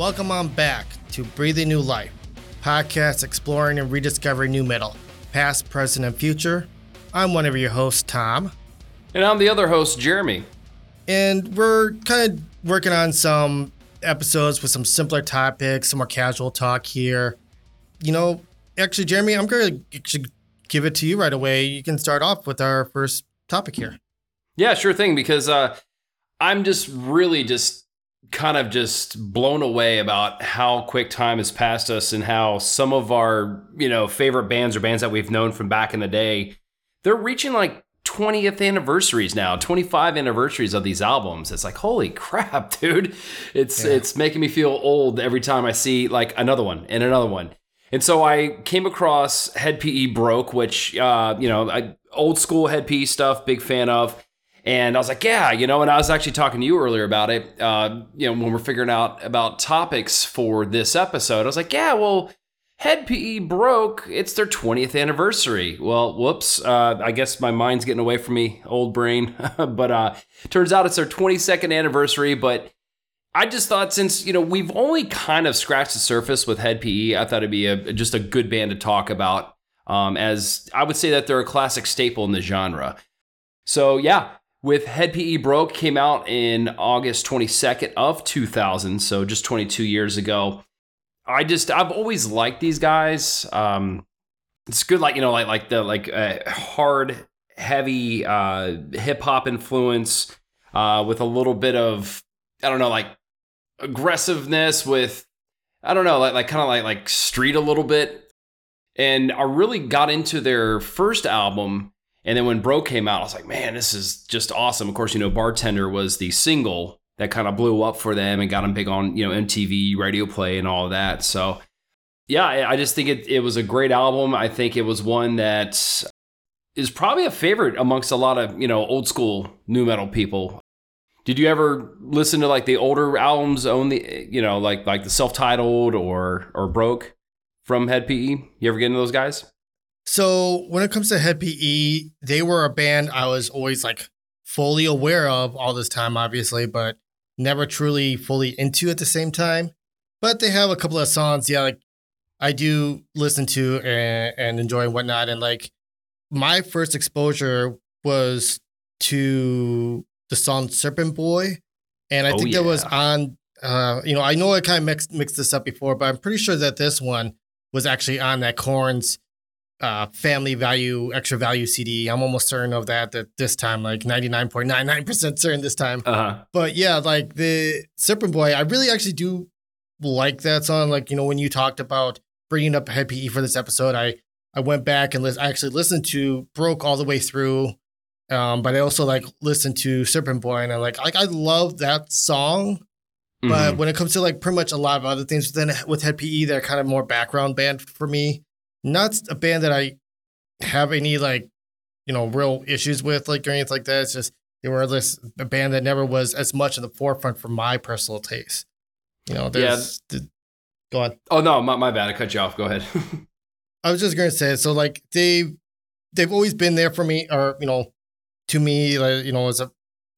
Welcome on back to Breathing New Life, podcast exploring and rediscovering nu metal, past, present, and future. I'm one of your hosts, Tom, And I'm the other host, Jeremy. And we're kind of working on some episodes with some simpler topics, some more casual talk here. You know, actually, Jeremy, I'm going to give it to you right away. You can start off with our first topic here. Yeah, sure thing. Because uh, I'm just really just kind of just blown away about how quick time has passed us and how some of our you know favorite bands or bands that we've known from back in the day, they're reaching like 20th anniversaries now, 25 anniversaries of these albums. It's like holy crap, dude! It's Yeah. it's making me feel old every time I see like another one and another one. And so I came across Hed PE Broke, which uh, you know, I, old school Hed PE stuff, big fan of. And I was like, yeah, you know, and I was actually talking to you earlier about it. Uh, you know, when we're figuring out about topics for this episode, I was like, yeah, well, Hed PE broke. It's their 20th anniversary. Well, whoops. Uh, I guess my mind's getting away from me, old brain. but uh, turns out it's their 22nd anniversary. But I just thought since you know we've only kind of scratched the surface with Hed PE, I thought it'd be a, just a good band to talk about. Um, as I would say that they're a classic staple in the genre. So yeah, with Hed PE Broke came out in August 22nd of 2000, so just 22 years ago. I just I've always liked these guys. Um, it's good, like you know, like like the like uh, hard, heavy uh, hip hop influence uh, with a little bit of I don't know, like aggressiveness with I don't know, like like kind of like like street a little bit. And I really got into their first album and then when Bro came out, I was like, man, this is just awesome. Of course, you know, Bartender was the single that kind of blew up for them and got them big on, you know, MTV, radio play, and all that. So, yeah, I just think it, it was a great album. I think it was one that is probably a favorite amongst a lot of, you know, old school nu metal people. Did you ever listen to like the older albums only, you know, like like the self-titled or or Broke from Hed PE? You ever get into those guys? So when it comes to Hed PE, they were a band I was always like fully aware of all this time, obviously, but never truly fully into at the same time. But they have a couple of songs, yeah, like I do listen to and, and enjoy and whatnot. And like my first exposure was to the song Serpent Boy. And I Oh, think that was on uh, you know, I know I kind of mixed mixed this up before, but I'm pretty sure that this one was actually on that Korn's uh, family value, extra value CD. I'm almost certain of that. That this time, like 99.99% certain this time. Uh huh. But yeah, like the Serpent Boy, I really actually do like that song. Like you know, when you talked about bringing up Hed PE for this episode, I I went back and lis- I actually listened to Broke all the way through. Um, but I also like listened to Serpent Boy, and I like like I love that song. But when it comes to like pretty much a lot of other things within with Hed PE, they're kind of more background band for me. Not a band that I have any like, you know, real issues with like or anything like that. It's just they were this a band that never was as much in the forefront for my personal taste. You know, there's the, go on. Oh no, my, my bad. I cut you off. Go ahead. I was just gonna say, so like they they've always been there for me, or you know, to me, like you know, as a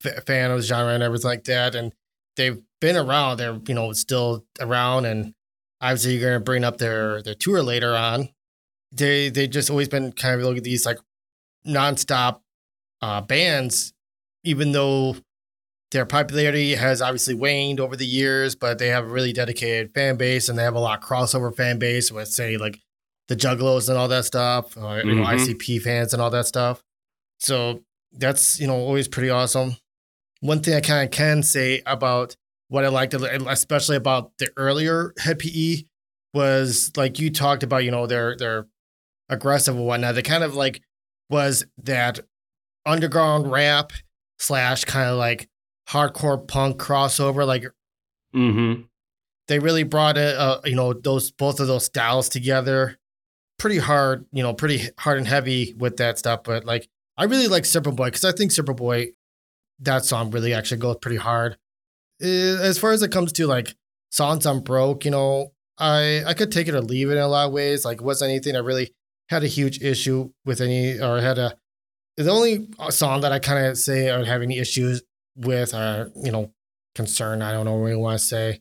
f- fan of the genre and everything like that, and they've been around. They're you know still around, and obviously you're gonna bring up their their tour later on. They they just always been kind of look at these like nonstop uh, bands, even though their popularity has obviously waned over the years, but they have a really dedicated fan base and they have a lot of crossover fan base with say like the Juggalos and all that stuff, or you know, Mhm. ICP fans and all that stuff. So that's you know always pretty awesome. One thing I kind of can say about what I liked, especially about the earlier Hed PE, was like you talked about. You know, they're they're aggressive and whatnot. They kind of like was that underground rap slash kind of like hardcore punk crossover. Like mm-hmm. they really brought it, uh, you know, those both of those styles together. Pretty hard, you know, pretty hard and heavy with that stuff. But like, I really like Serpent Boy because I think Serpent Boy, that song really actually goes pretty hard. as far as it comes to like songs on broke, you know, I I could take it or leave it in a lot of ways. Like, it wasn't anything I really had a huge issue with any, or had a. The only song that I kind of say I would have any issues with, or you know, concern. I don't know what you want to say.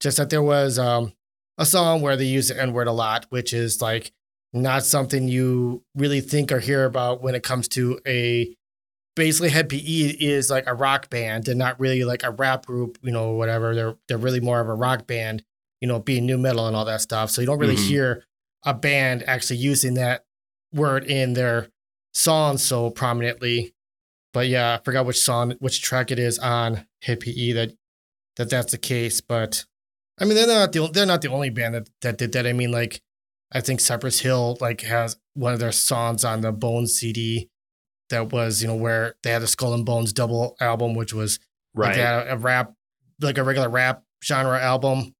Just that there was um a song where they use the N word a lot, which is like not something you really think or hear about when it comes to a basically Hed PE is like a rock band and not really like a rap group, you know, whatever. They're they're really more of a rock band, you know, being new metal and all that stuff. So you don't really Mhm. hear a band actually using that word in their song so prominently. But yeah, I forgot which song, which track it is on Hed PE that that that's the case. But I mean, they're not the they're not the only band that that did that. I mean, like I think Cypress Hill like has one of their songs on the Bones CD that was you know where they had the Skull and Bones double album, which was like Right. they had a, a rap like a regular rap genre album.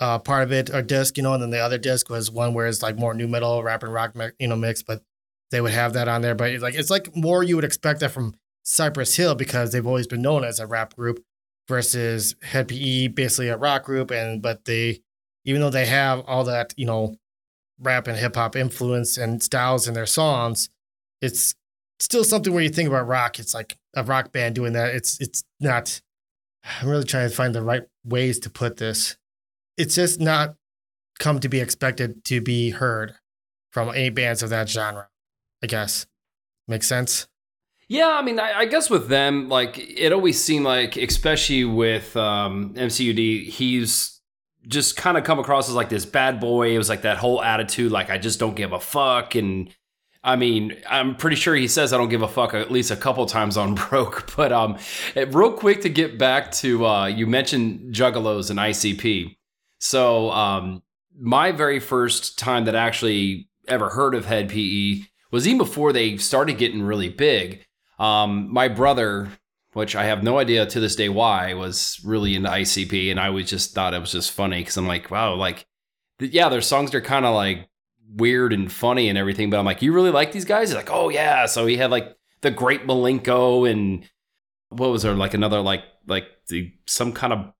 Uh, part of it or disc, you know, and then the other disc was one where it's like more nu metal, rap and rock, you know, mix. But they would have that on there. But it's like it's like more you would expect that from Cypress Hill because they've always been known as a rap group versus Hed PE, basically a rock group. And but they, even though they have all that, you know, rap and hip hop influence and styles in their songs, it's still something where you think about rock. It's like a rock band doing that. It's it's not. I'm really trying to find the right ways to put this. It's just not come to be expected to be heard from any bands of that genre. I guess makes sense. Yeah, I mean, I, I guess with them, like it always seemed like, especially with um, MCUD, he's just kind of come across as like this bad boy. It was like that whole attitude, like I just don't give a fuck. And I mean, I'm pretty sure he says I don't give a fuck at least a couple times on Broke. But um, real quick to get back to uh, you mentioned Juggalos and ICP. So um, my very first time that I actually ever heard of Hed PE was even before they started getting really big. Um, my brother, which I have no idea to this day why, was really into ICP, and I was just thought it was just funny because I'm like, wow, like, yeah, their songs are kind of like weird and funny and everything, but I'm like, you really like these guys? He's like, oh yeah. So he had like the Great Milenko and what was there like another like like the some kind of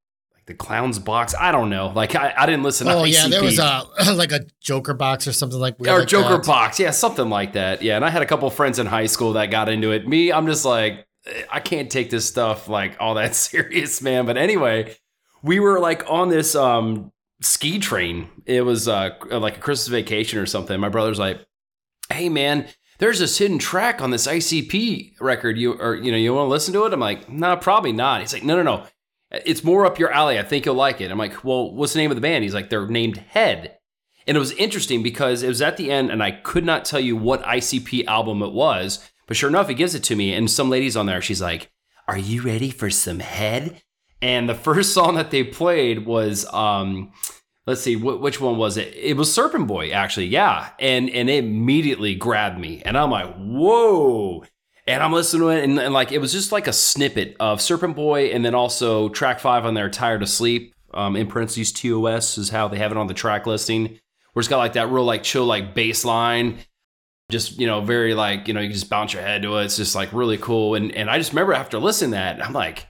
the Clown's Box? I don't know. Like I, I didn't listen. to Oh yeah, there was a like a Joker box or something like weird or like Joker that. box, yeah, something like that. Yeah, and I had a couple friends in high school that got into it. Me, I'm just like, eh, I can't take this stuff like all that serious, man. But anyway, we were like on this um ski train. It was uh like a Christmas vacation or something. My brother's like, "Hey, man." There's this hidden track on this ICP record. You or you know you want to listen to it? I'm like, nah, probably not. He's like, no, no, no, it's more up your alley. I think you'll like it. I'm like, well, what's the name of the band? He's like, they're named Head. And it was interesting because it was at the end, and I could not tell you what ICP album it was. But sure enough, he gives it to me, and some lady's on there. She's like, "Are you ready for some head?" And the first song that they played was, um, let's see, wh- which one was it? It was Serpent Boy, actually, yeah. And and it immediately grabbed me, and I'm like, "Whoa!" And I'm listening to it, and, and like it was just like a snippet of Serpent Boy, and then also track five on there, "Tired of Sleep." Um, in parentheses, TOS is how they have it on the track listing where it's got like that real like chill like bass line. Just you know very like you know you can just bounce your head to it. It's just like really cool. And and i just remember after listening to that i'm like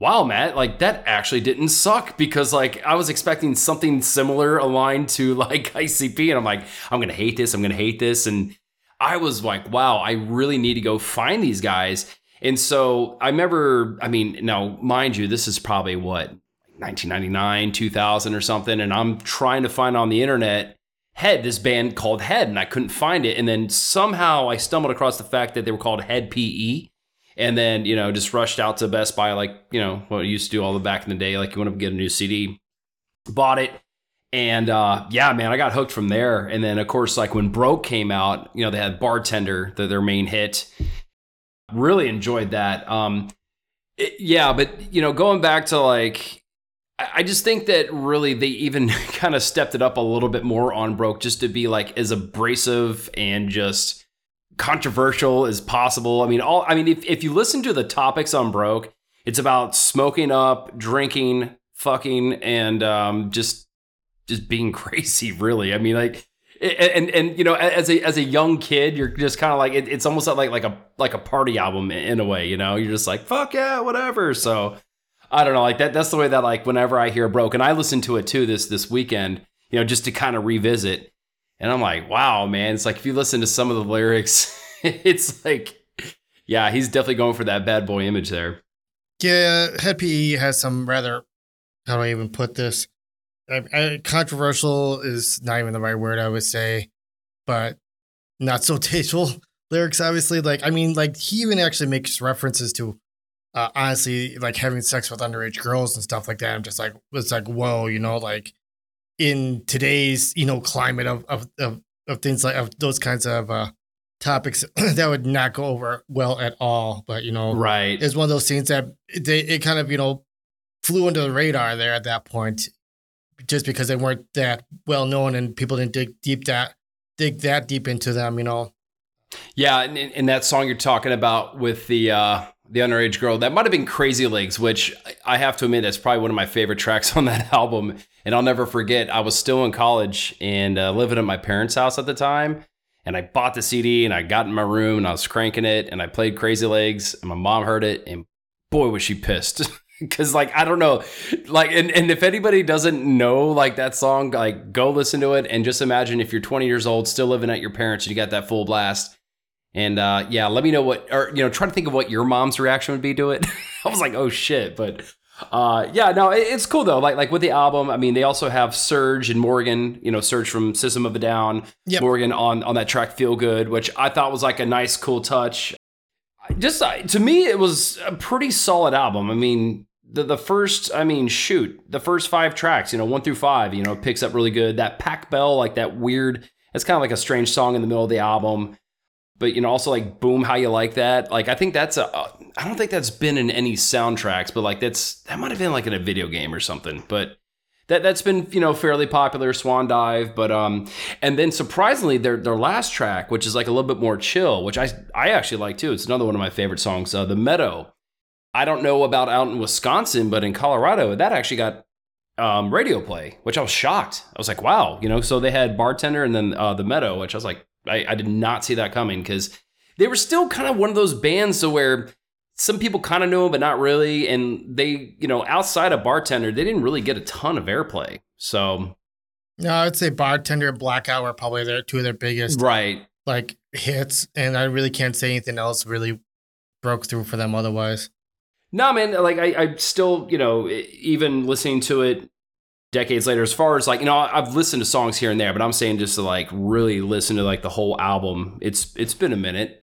wow matt like that actually didn't suck because like i was expecting something similar aligned to like icp and i'm like i'm gonna hate this i'm gonna hate this. And i was like wow i really need to go find these guys. And so i remember i mean now mind you this is probably what 1999 2000 or something and i'm trying to find on the internet head this band called head and i couldn't find it. And then somehow i stumbled across the fact that they were called hed pe and then you know just rushed out to best buy like you know what I used to do all the back in the day like you want to get a new cd bought it and uh, yeah man i got hooked from there. And then of course like when broke came out you know they had bartender the, their main hit. Really enjoyed that. Um it- yeah but you know going back to like I just think that really they even kind of stepped it up a little bit more on Broke just to be like as abrasive and just controversial as possible. I mean, all I mean, if, if you listen to the topics on Broke, it's about smoking up, drinking, fucking, and um, just just being crazy. Really, I mean, like. And, and you know as a as a young kid you're just kind of like it, it's almost like like a like a party album in a way you know you're just like fuck yeah whatever so I don't know, like that. That's the way that like whenever I hear broke, and I listened to it too this this weekend, you know, just to kind of revisit. And I'm like, wow, man. It's like if you listen to some of the lyrics, it's like, yeah, he's definitely going for that bad boy image there. Yeah, Hed PE has some rather, how do I even put this? I, I, controversial is not even the right word, I would say, but not so tasteful lyrics, obviously. Like, I mean, like, he even actually makes references to, uh, honestly, like having sex with underage girls and stuff like that. I'm just like, it's like, whoa, you know, like in today's, you know, climate of, of, of, of things like of those kinds of, uh, topics that would not go over well at all. But you know, right, it's one of those things that they it kind of you know flew under the radar there at that point, just because they weren't that well known and people didn't dig deep that dig that deep into them. You know. Yeah, and, and that song you're talking about with the uh, the underage girl that might have been Crazy Legs, which I have to admit that's probably one of my favorite tracks on that album. And I'll never forget. I was still in college and uh, living at my parents' house at the time and I bought the CD and I got in my room and I was cranking it and I played Crazy Legs and my mom heard it and boy was she pissed. Cause like I don't know, like and, and if anybody doesn't know like that song, like go listen to it and just imagine if you're 20 years old, still living at your parents, and you got that full blast. And uh, yeah, let me know what or you know, try to think of what your mom's reaction would be to it. I was like, oh shit, but uh, yeah, no, it, it's cool though. Like like with the album, I mean, they also have Serj and Morgan. You know, Serj from System of a Down, yep. Morgan on on that track "Feel Good," which I thought was like a nice, cool touch. Just uh, to me, it was a pretty solid album. I mean, the the first, I mean, shoot, the first five tracks, you know, one through five, you know, picks up really good. That Pac Bell, like that weird, it's kind of like a strange song in the middle of the album but you know also like boom how you like that like i think that's a i don't think that's been in any soundtracks but like that's that might have been like in a video game or something but that that's been you know fairly popular swan dive but um and then surprisingly their their last track which is like a little bit more chill which i i actually like too. It's another one of my favorite songs uh, the meadow. I don't know about out in wisconsin but in colorado that actually got um, radio play, which I was shocked. I was like, wow, you know, so they had bartender and then uh, the meadow, which I was like, I, I did not see that coming because they were still kind of one of those bands so where some people kind of knew him, but not really. And they, you know, outside of Bartender, they didn't really get a ton of airplay. So, no, I'd say Bartender and Blackout were probably their two of their biggest, right? Like hits, and I really can't say anything else really broke through for them otherwise. No, man, like I, I still, you know, even listening to it decades later as far as like you know i've listened to songs here and there but i'm saying just to like really listen to like the whole album it's it's been a minute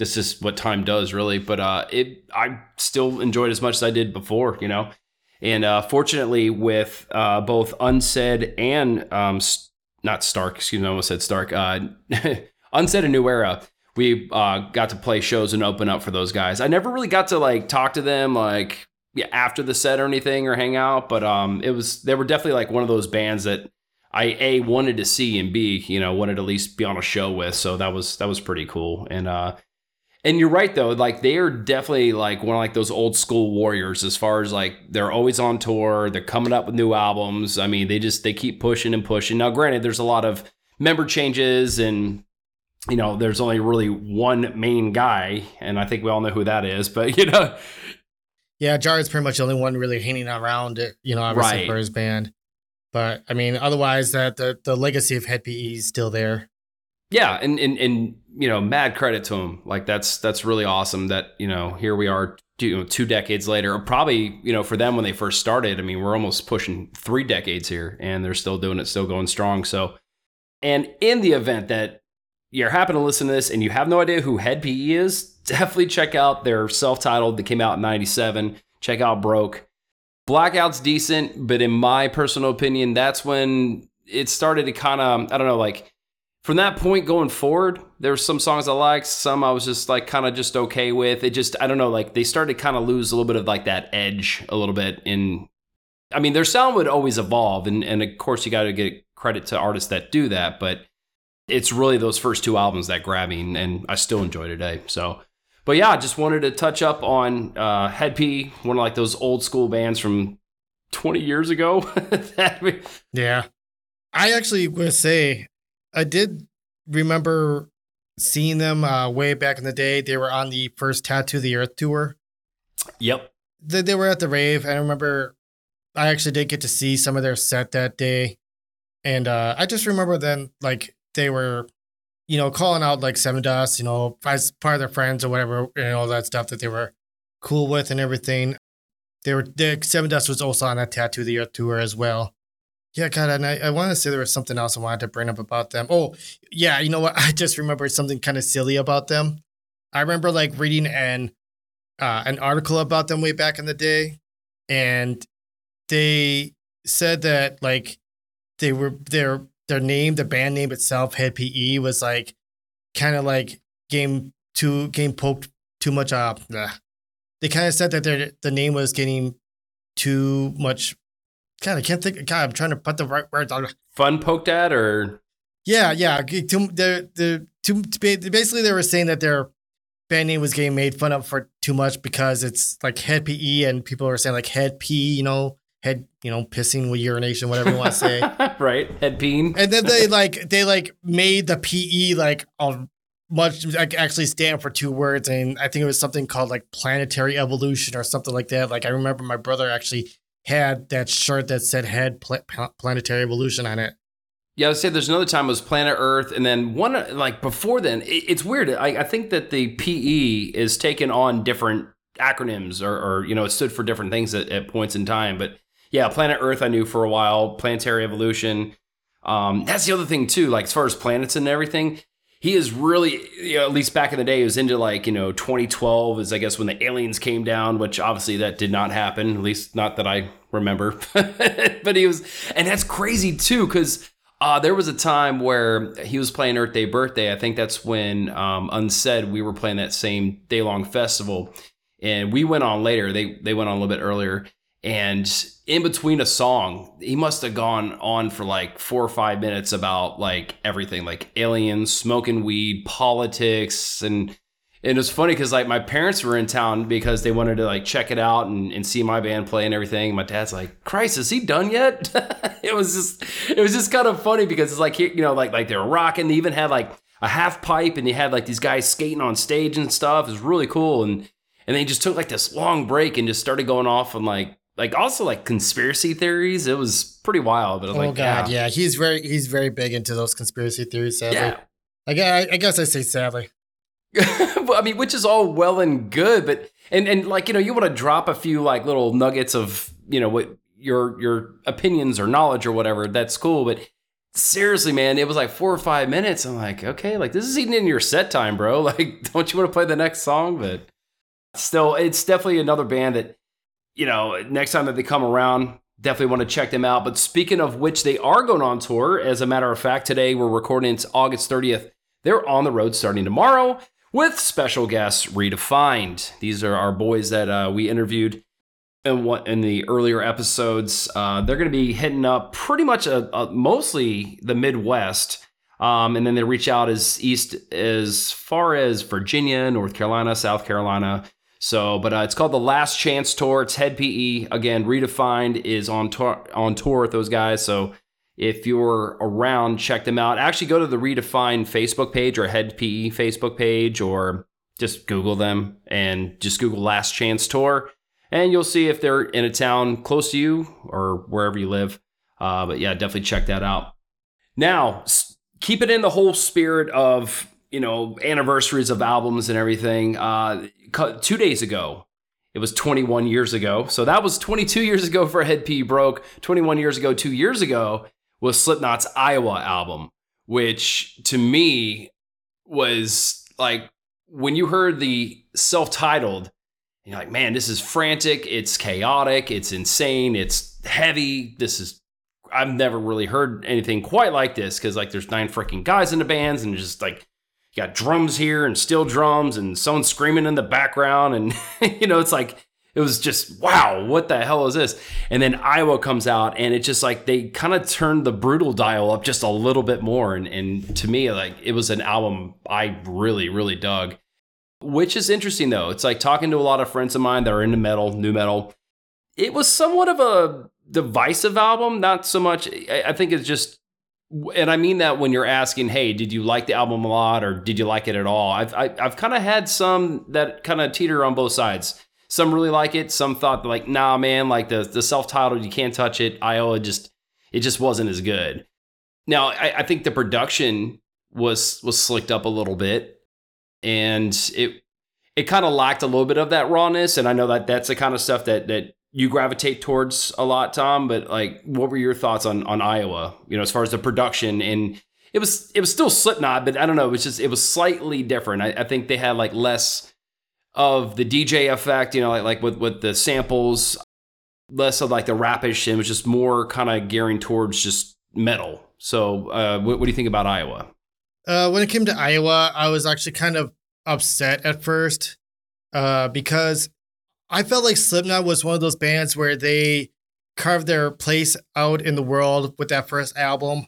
this is what time does really but uh it i still enjoyed as much as i did before you know and uh fortunately with uh both unsaid and um not stark excuse me i almost said stark uh unsaid and new era we uh got to play shows and open up for those guys i never really got to like talk to them like yeah, after the set or anything or hang out, but um, it was they were definitely like one of those bands that I a wanted to see and b you know wanted to at least be on a show with. So that was that was pretty cool. And uh, and you're right though, like they are definitely like one of like those old school warriors as far as like they're always on tour, they're coming up with new albums. I mean, they just they keep pushing and pushing. Now, granted, there's a lot of member changes and you know, there's only really one main guy, and I think we all know who that is. But you know, yeah, Jared's pretty much the only one really hanging around it, you know, obviously right. for his band. But I mean, otherwise, that the, the legacy of Hed PE is still there. Yeah, and, and and you know, mad credit to him. Like that's that's really awesome. That you know, here we are, you know, two decades later, or probably you know, for them when they first started. I mean, we're almost pushing three decades here, and they're still doing it, still going strong. So, and in the event that you're happen to listen to this and you have no idea who Hed PE is, definitely check out their self-titled that came out in 97. Check out Broke. Blackout's decent, but in my personal opinion, that's when it started to kind of, I don't know, like from that point going forward, there were some songs I liked, some I was just like kind of just okay with. It just, I don't know, like they started kind of lose a little bit of like that edge a little bit in I mean, their sound would always evolve, and, and of course, you got to get credit to artists that do that. But it's really those first two albums that grab me, and I still enjoy today. So but yeah, I just wanted to touch up on uh, Hed PE, one of like those old school bands from 20 years ago. yeah. I actually to say, I did remember seeing them uh, way back in the day. They were on the first Tattoo the Earth tour. Yep. they, they were at the rave. I remember I actually did get to see some of their set that day. And uh, I just remember then, like, they were, you know, calling out like Sevendust, you know, as part of their friends or whatever, and all that stuff that they were cool with and everything. They were, the Sevendust was also on that Tattoo the Earth tour as well. Yeah, God, and I, I want to say there was something else I wanted to bring up about them. Oh, yeah, you know what? I just remembered something kind of silly about them. I remember like reading an uh, an article about them way back in the day, and they said that like they were their their name, the band name itself, Hed PE, was like kind of like game too game poked too much up. They kind of said that their the name was getting too much. God, I can't think. God, I'm trying to put the right words on. Fun poked at or Yeah, yeah. They're, they're too, basically, they were saying that their band name was getting made fun of for too much because it's like head PE, and people are saying like Head P, you know, head, you know, pissing with urination, whatever you want to say. right, head peen. And then they like they like made the PE like a much like actually stand for two words, and I think it was something called like planetary evolution or something like that. Like I remember my brother actually had that shirt that said "Head Pla- Planetary Evolution" on it. Yeah, I would say there's another time it was Planet Earth, and then one like before then. It, it's weird. I, I, think that the PE is taken on different acronyms, or, or you know, it stood for different things at, at, points in time. But yeah, Planet Earth I knew for a while. Planetary Evolution. Um, that's the other thing too. Like as far as planets and everything, he is really, you know, at least back in the day, he was into like, you know, 2012 is I guess when the aliens came down, which obviously that did not happen, at least not that I remember. but he was, and that's crazy too, because uh, there was a time where he was playing Earth Day Birthday. I think that's when um, Unsaid, we were playing that same day long festival. And we went on later. They they went on a little bit earlier. And in between a song, he must have gone on for like four or five minutes about like everything, like aliens, smoking weed, politics, and and it was funny because like my parents were in town because they wanted to like check it out and, and see my band play and everything. My dad's like, "Christ, is he done yet?" it was just it was just kind of funny because it's like you know like like they were rocking. They even had like a half pipe and they had like these guys skating on stage and stuff. It was really cool and and they just took like this long break and just started going off on like like also like conspiracy theories. It was pretty wild. But oh like, god, yeah. yeah. he's very he's very big into those conspiracy theories. Sadly, yeah. I guess I guess I say sadly. I mean, which is all well and good, but and and like you know, you want to drop a few like little nuggets of you know what your your opinions or knowledge or whatever. That's cool, but seriously, man, it was like four or five minutes. I'm like, okay, like this is eating in your set time, bro. Like, don't you want to play the next song? But still, it's definitely another band that you know, next time that they come around, definitely want to check them out. But speaking of which, they are going on tour. As a matter of fact, today we're recording. It's August 30th. They're on the road starting tomorrow with special guests redefined. These are our boys that uh, we interviewed in in the earlier episodes. Uh, they're going to be hitting up pretty much a, a, mostly the Midwest. Um, and then they reach out as east as far as Virginia, North Carolina, South Carolina. So, but uh, it's called the Last Chance Tour. It's Hed PE again. Redefined is on tour on tour with those guys. So if you're around, check them out. Actually, go to the Redefined Facebook page or Hed PE Facebook page, or just Google them and just Google Last Chance Tour, and you'll see if they're in a town close to you or wherever you live. Uh, but yeah, definitely check that out. Now, keep it in the whole spirit of you know anniversaries of albums and everything. Uh, two days ago, it was 21 years ago. So that was 22 years ago for Hed PE Broke. 21 years ago, two years ago, was Slipknot's Iowa album, which to me was like when you heard the self titled, you're like, man, this is frantic, it's chaotic, it's insane, it's heavy. This is, I've never really heard anything quite like this because like there's nine freaking guys in the bands and just like, you got drums here and steel drums and someone screaming in the background and you know it's like it was just wow, what the hell is this? And then Iowa comes out, and it's just like they kind of turned the brutal dial up just a little bit more. And, and to me, like it was an album I really, really dug. Which is interesting though. It's like talking to a lot of friends of mine that are into metal, nu metal. It was somewhat of a divisive album, not so much. I think it's just, and I mean that when you're asking, hey, did you like the album a lot or did you like it at all? I've I, have i have kind of had some that kind of teeter on both sides some really like it. Some thought like, nah, man, like the the self titled, you can't touch it. Iowa just it just wasn't as good. Now I, I think the production was was slicked up a little bit, and it it kind of lacked a little bit of that rawness. And I know that that's the kind of stuff that that you gravitate towards a lot, Tom. But like, what were your thoughts on on Iowa? You know, as far as the production and it was it was still Slipknot, but I don't know. It was just it was slightly different. I, I think they had like less of the DJ effect, you know, like, like with, with the samples, less of like the rapish, and it was just more kind of gearing towards just metal. So, uh, what, what, do you think about Iowa? Uh, when it came to Iowa, I was actually kind of upset at first uh, because I felt like Slipknot was one of those bands where they carved their place out in the world with that first album,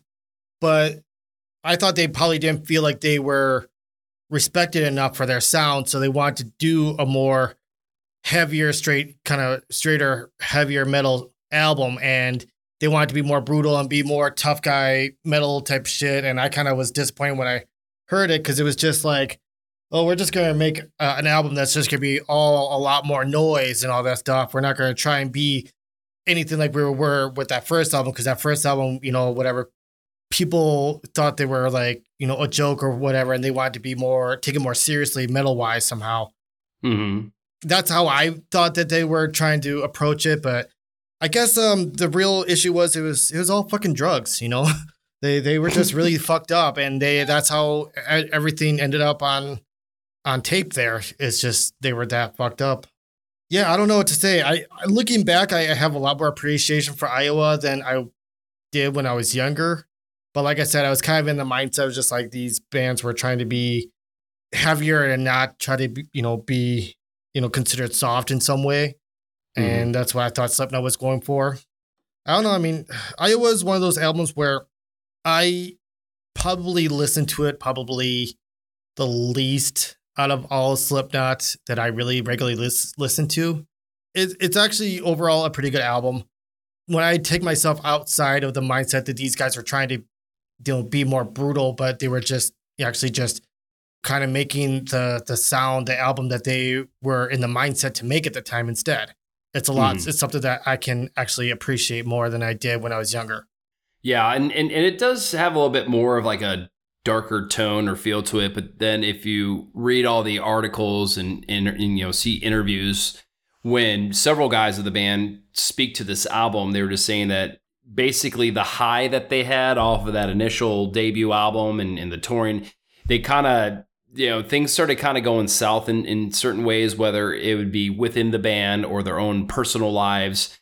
but I thought they probably didn't feel like they were respected enough for their sound, so they wanted to do a more heavier, straight, kind of straighter, heavier metal album, and they wanted to be more brutal and be more tough guy metal type shit. And I kind of was disappointed when I heard it because it was just like, oh, we're just gonna make uh, an album that's just gonna be all a lot more noise and all that stuff. We're not gonna try and be anything like we were with that first album because that first album, you know, whatever people thought they were like you know a joke or whatever, and they wanted to be more taken more seriously metal wise somehow. Mm-hmm. That's how I thought that they were trying to approach it, but I guess um the real issue was it was it was all fucking drugs, you know. they they were just really fucked up, and they that's how everything ended up on on tape. There, it's just they were that fucked up. Yeah, I don't know what to say. I looking back, I have a lot more appreciation for Iowa than I did when I was younger. But like I said, I was kind of in the mindset of just like these bands were trying to be heavier and not try to, be, you know, be, you know, considered soft in some way. Mm-hmm. And that's what I thought Slipknot was going for. I don't know. I mean, Iowa is one of those albums where I probably listened to it probably the least out of all Slipknot that I really regularly lis- listen to. It, it's actually overall a pretty good album. When I take myself outside of the mindset that these guys are trying to they'll be more brutal, but they were just actually just kind of making the the sound, the album that they were in the mindset to make at the time instead. It's a lot. Mm. It's something that I can actually appreciate more than I did when I was younger. Yeah, and, and and it does have a little bit more of like a darker tone or feel to it. But then if you read all the articles and, and, and you know see interviews when several guys of the band speak to this album, they were just saying that basically the high that they had off of that initial debut album and, and the touring, they kind of you know things started kind of going south in, in certain ways whether it would be within the band or their own personal lives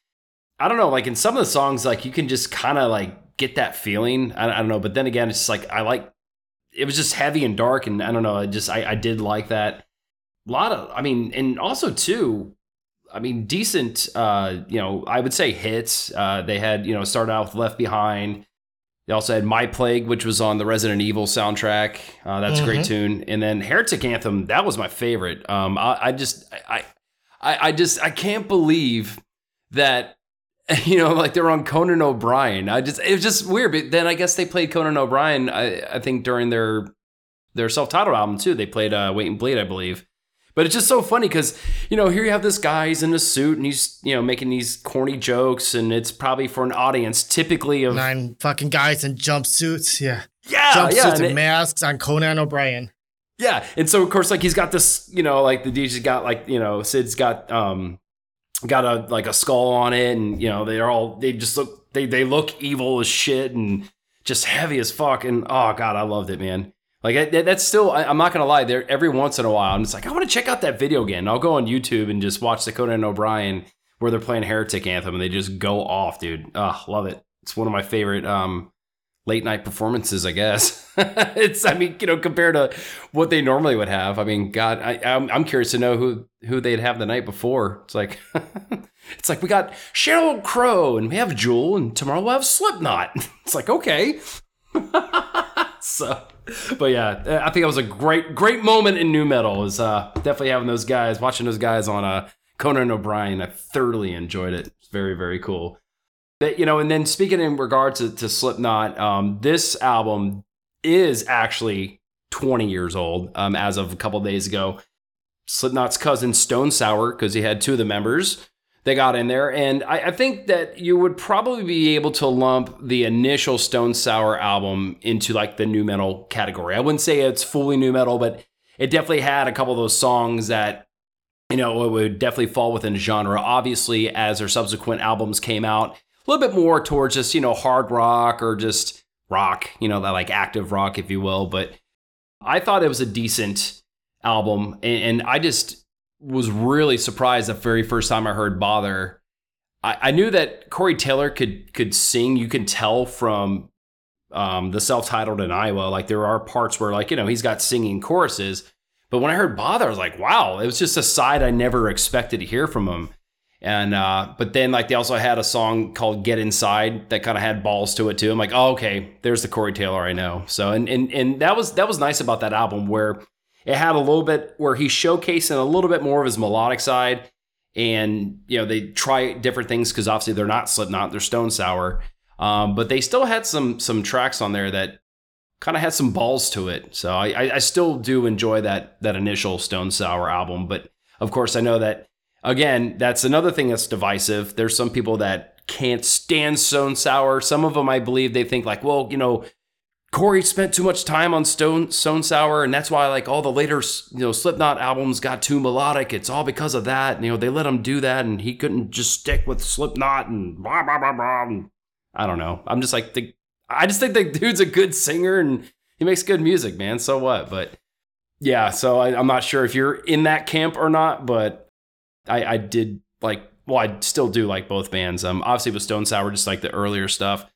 i don't know like in some of the songs like you can just kind of like get that feeling I, I, don't know but then again it's just like i like it was just heavy and dark and i don't know i just i, I did like that a lot of i mean and also too I mean, decent, uh, you know, I would say hits. Uh, they had, you know, started out with Left Behind. They also had My Plague, which was on the Resident Evil soundtrack. Uh, that's mm-hmm. a great mm-hmm. tune. And then Heretic Anthem, that was my favorite. Um, I, I just, I, I, I just, I can't believe that, you know, like they were on Conan O'Brien. I just, it was just weird. But then I guess they played Conan O'Brien. I, I think during their, their self-titled album too. They played uh, Wait and Bleed, I believe. But it's just so funny because, you know, here you have this guy, he's in a suit and he's, you know, making these corny jokes and it's probably for an audience typically of nine fucking guys in jumpsuits. Yeah. Yeah. Jumpsuits yeah, and, and it, masks on Conan O'Brien. Yeah. And so of course, like he's got this, you know, like the DJ's got like, you know, Sid's got um got a like a skull on it and you know, they're all they just look they they look evil as shit and just heavy as fuck. And oh god, I loved it, man. Like that's still, I'm not gonna lie. There every once in a while, I'm just like, I want to check out that video again. I'll go on YouTube and just watch the Conan O'Brien where they're playing Heretic Anthem and they just go off, dude. Oh, love it. It's one of my favorite um, late night performances, I guess. it's, I mean, you know, compared to what they normally would have. I mean, God, I, I'm, I'm curious to know who who they'd have the night before. It's like, it's like we got Sheryl Crow and we have Jewel and tomorrow we'll have Slipknot. It's like okay. so but yeah, I think it was a great, great moment in nu metal. Is uh, definitely having those guys, watching those guys on uh, Conan O'Brien. I thoroughly enjoyed it. It's very, very cool. But, you know, and then speaking in regards to, to Slipknot, um, this album is actually 20 years old um, as of a couple days ago. Slipknot's cousin Stone Sour because he had two of the members. They got in there, and I, I, think that you would probably be able to lump the initial Stone Sour album into like the nu metal category. I wouldn't say it's fully nu metal, but it definitely had a couple of those songs that you know it would definitely fall within genre. Obviously, as their subsequent albums came out, little bit more towards just you know hard rock or just rock, you know that like active rock, if you will. But I thought it was a decent album, and, and I just was really surprised the very first time I heard Bother. I, I knew that Corey Taylor could could sing. You can tell from um, the self-titled in Iowa. Like there are parts where like you know he's got singing choruses. But when I heard Bother, I was like, wow, it was just a side I never expected to hear from him. And uh, but then like they also had a song called Get Inside that kind of had balls to it too. I'm like, oh, okay, there's the Corey Taylor I know. So and and and that was that was nice about that album where it had a little bit where he's showcasing a little bit more of his melodic side. And, you know, they try different things because obviously they're not Slipknot, they're Stone Sour. Um, but they still had some some tracks on there that kind of had some balls to it. So I, I still do enjoy that that initial Stone Sour album. But of course, I know that again, that's another thing that's divisive. There's some people that can't stand Stone Sour. Some of them, I believe, they think like, well, you know, Corey spent too much time on Stone Stone Sour, and that's why like all the later you know Slipknot albums got too melodic. It's all because of that. And, you know they let him do that, and he couldn't just stick with Slipknot and blah blah blah blah. And I don't know. I'm just like the, I just think the dude's a good singer and he makes good music, man. So what? But yeah, so I, am not sure if you're in that camp or not, but I, I did like. Well, I still do like both bands. Um, obviously with Stone Sour, just like the earlier stuff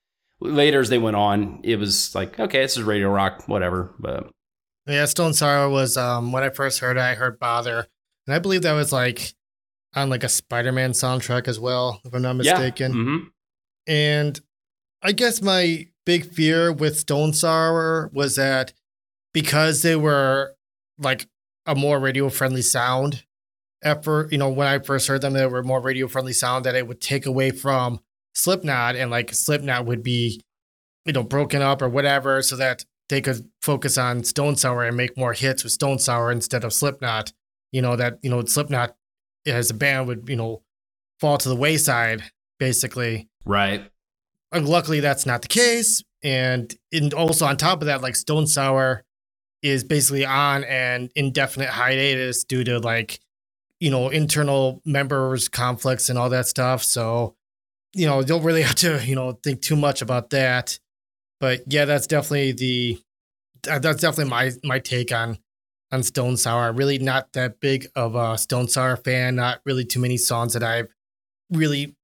later as they went on, it was like, okay, this is radio rock, whatever. But yeah, Stone Sour was um when I first heard it, I heard Bother. And I believe that was like on like a Spider-Man soundtrack as well, if I'm not mistaken. Yeah. Mm-hmm. And I guess my big fear with Stone Sour was that because they were like a more radio friendly sound effort, you know, when I first heard them, they were more radio friendly sound that it would take away from Slipknot and like Slipknot would be, you know, broken up or whatever so that they could focus on Stone Sour and make more hits with Stone Sour instead of Slipknot. You know, that, you know, Slipknot as a band would, you know, fall to the wayside, basically. Right. And luckily that's not the case. And and also on top of that, like Stone Sour is basically on an indefinite hiatus due to like, you know, internal members conflicts and all that stuff. So you know, don't really have to, you know, think too much about that. But yeah, that's definitely the that's definitely my my take on on Stone Sour. Really not that big of a Stone Sour fan. Not really too many songs that I've really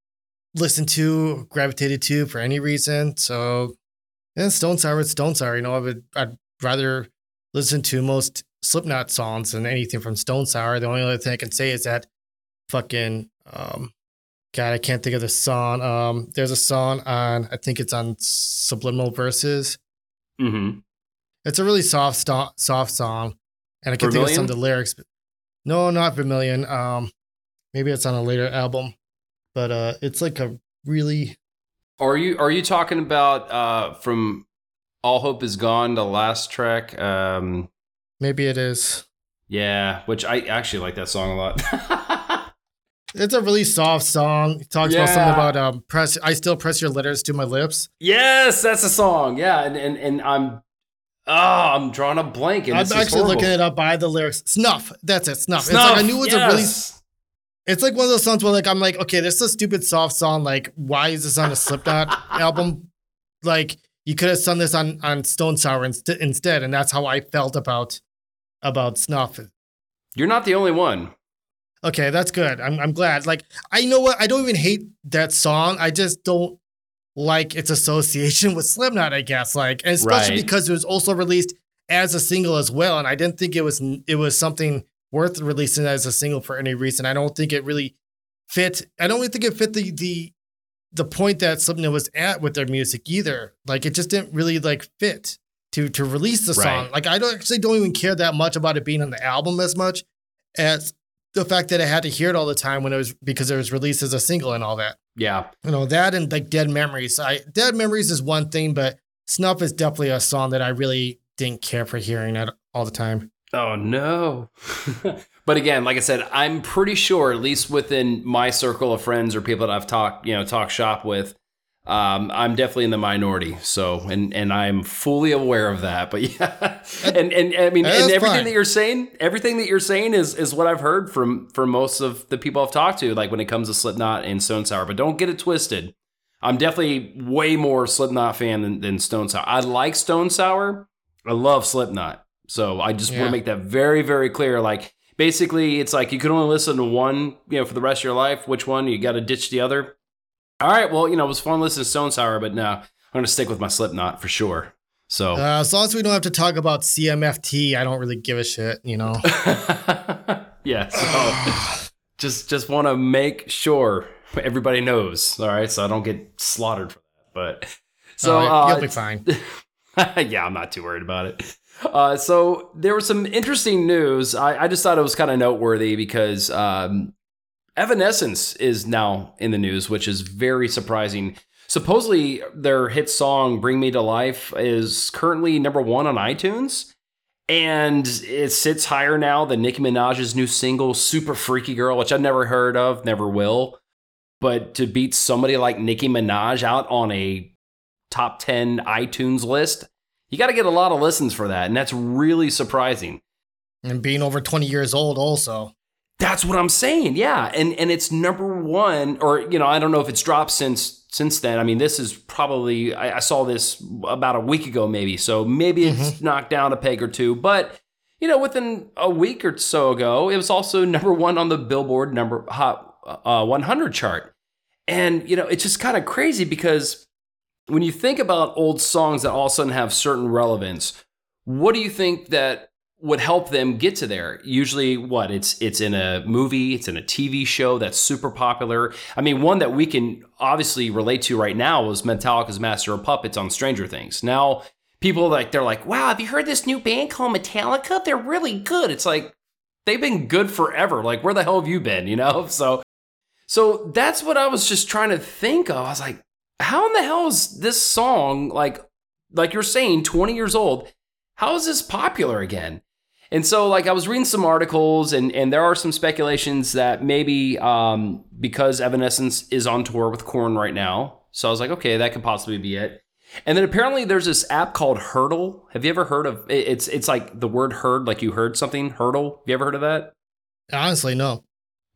listened to, gravitated to for any reason. So yeah, Stone Sour, it's Stone Sour. You know, I would I'd rather listen to most Slipknot songs and anything from Stone Sour. The only other thing I can say is that fucking um God, I can't think of the song. Um, there's a song on, I think it's on Subliminal Verses. Mm-hmm. It's a really soft, st- soft song, and I can think of some of the lyrics. But no, not Vermilion. Um, maybe it's on a later album, but uh, it's like a really. Are you are you talking about uh from All Hope Is Gone, the last track? Um, maybe it is. Yeah, which I actually like that song a lot. It's a really soft song. It talks yeah. about something about um press I still press your letters to my lips. Yes, that's a song. Yeah, and and, and I'm oh, I'm drawing a blank. I'm actually horrible. looking it up by the lyrics. Snuff. That's it. Snuff. Snuff. It's like I knew it was yes. a really it's like one of those songs where like I'm like, okay, this is a stupid soft song. Like, why is this on a Slipknot album? Like, you could have sung this on on Stone Sour inst- instead, and that's how I felt about about Snuff. You're not the only one. Okay, that's good. I'm I'm glad. Like I know what I don't even hate that song. I just don't like its association with Slipknot. I guess like, especially right. because it was also released as a single as well, and I didn't think it was it was something worth releasing as a single for any reason. I don't think it really fit. I don't really think it fit the the the point that Slipknot was at with their music either. Like it just didn't really like fit to to release the song. Right. Like I don't actually don't even care that much about it being on the album as much as the fact that I had to hear it all the time when it was because it was released as a single and all that. Yeah. You know, that and like Dead Memories. I Dead Memories is one thing, but Snuff is definitely a song that I really didn't care for hearing at all the time. Oh no. But again, like I said, I'm pretty sure, at least within my circle of friends or people that I've talked, you know, talk shop with, um, I'm definitely in the minority. So, and and I'm fully aware of that. But yeah, and and I mean, and everything fine. that you're saying, everything that you're saying is is what I've heard from from most of the people I've talked to, like when it comes to Slipknot and Stone Sour. But don't get it twisted. I'm definitely way more Slipknot fan than, than Stone Sour. I like Stone Sour. I love Slipknot. So I just want to make that very, very clear. Like basically, it's like you can only listen to one, you know, for the rest of your life. Which one? You got to ditch the other. All right. Well, you know, it was fun listening to Stone Sour, but no, I'm gonna stick with my Slipknot for sure. So Uh, as long as we don't have to talk about CMFT, I don't really give a shit, you know. yeah. So just just want to make sure everybody knows. All right, so I don't get slaughtered for that. But so Uh, uh, you'll be fine. yeah, I'm not too worried about it. Uh, so there was some interesting news. I, I just thought it was kind of noteworthy because um, Evanescence is now in the news, which is very surprising. Supposedly, their hit song "Bring Me to Life" is currently number one on iTunes, and it sits higher now than Nicki Minaj's new single "Super Freaky Girl," which I've never heard of, never will. But to beat somebody like Nicki Minaj out on a top 10 iTunes list, you got to get a lot of listens for that. And that's really surprising. And being over 20 years old, also. That's what I'm saying. Yeah. And and it's number one, or you know, I don't know if it's dropped since since then. I mean, this is probably I, I saw this about a week ago, maybe. So maybe it's knocked down a peg or two. But you know, within a week or so ago, it was also number one on the Billboard number hot uh, 100 chart. And you know, it's just kind of crazy because when you think about old songs that all of a sudden have certain relevance, what do you think that would help them get to there? Usually, what it's it's in a movie, it's in a TV show that's super popular. I mean, one that we can obviously relate to right now was Metallica's Master of Puppets on Stranger Things. Now, people like they're like, "Wow, have you heard this new band called Metallica? They're really good." It's like they've been good forever. Like, where the hell have you been? You know? So, so that's what I was just trying to think of. I was like, how in the hell is this song like like you're saying 20 years old how is this popular again and so like i was reading some articles and and there are some speculations that maybe um because evanescence is on tour with Korn right now so i was like okay that could possibly be it and then apparently there's this app called Heardle have you ever heard of it- it's it's like the word heard like you heard something Heardle have you ever heard of that Honestly, no.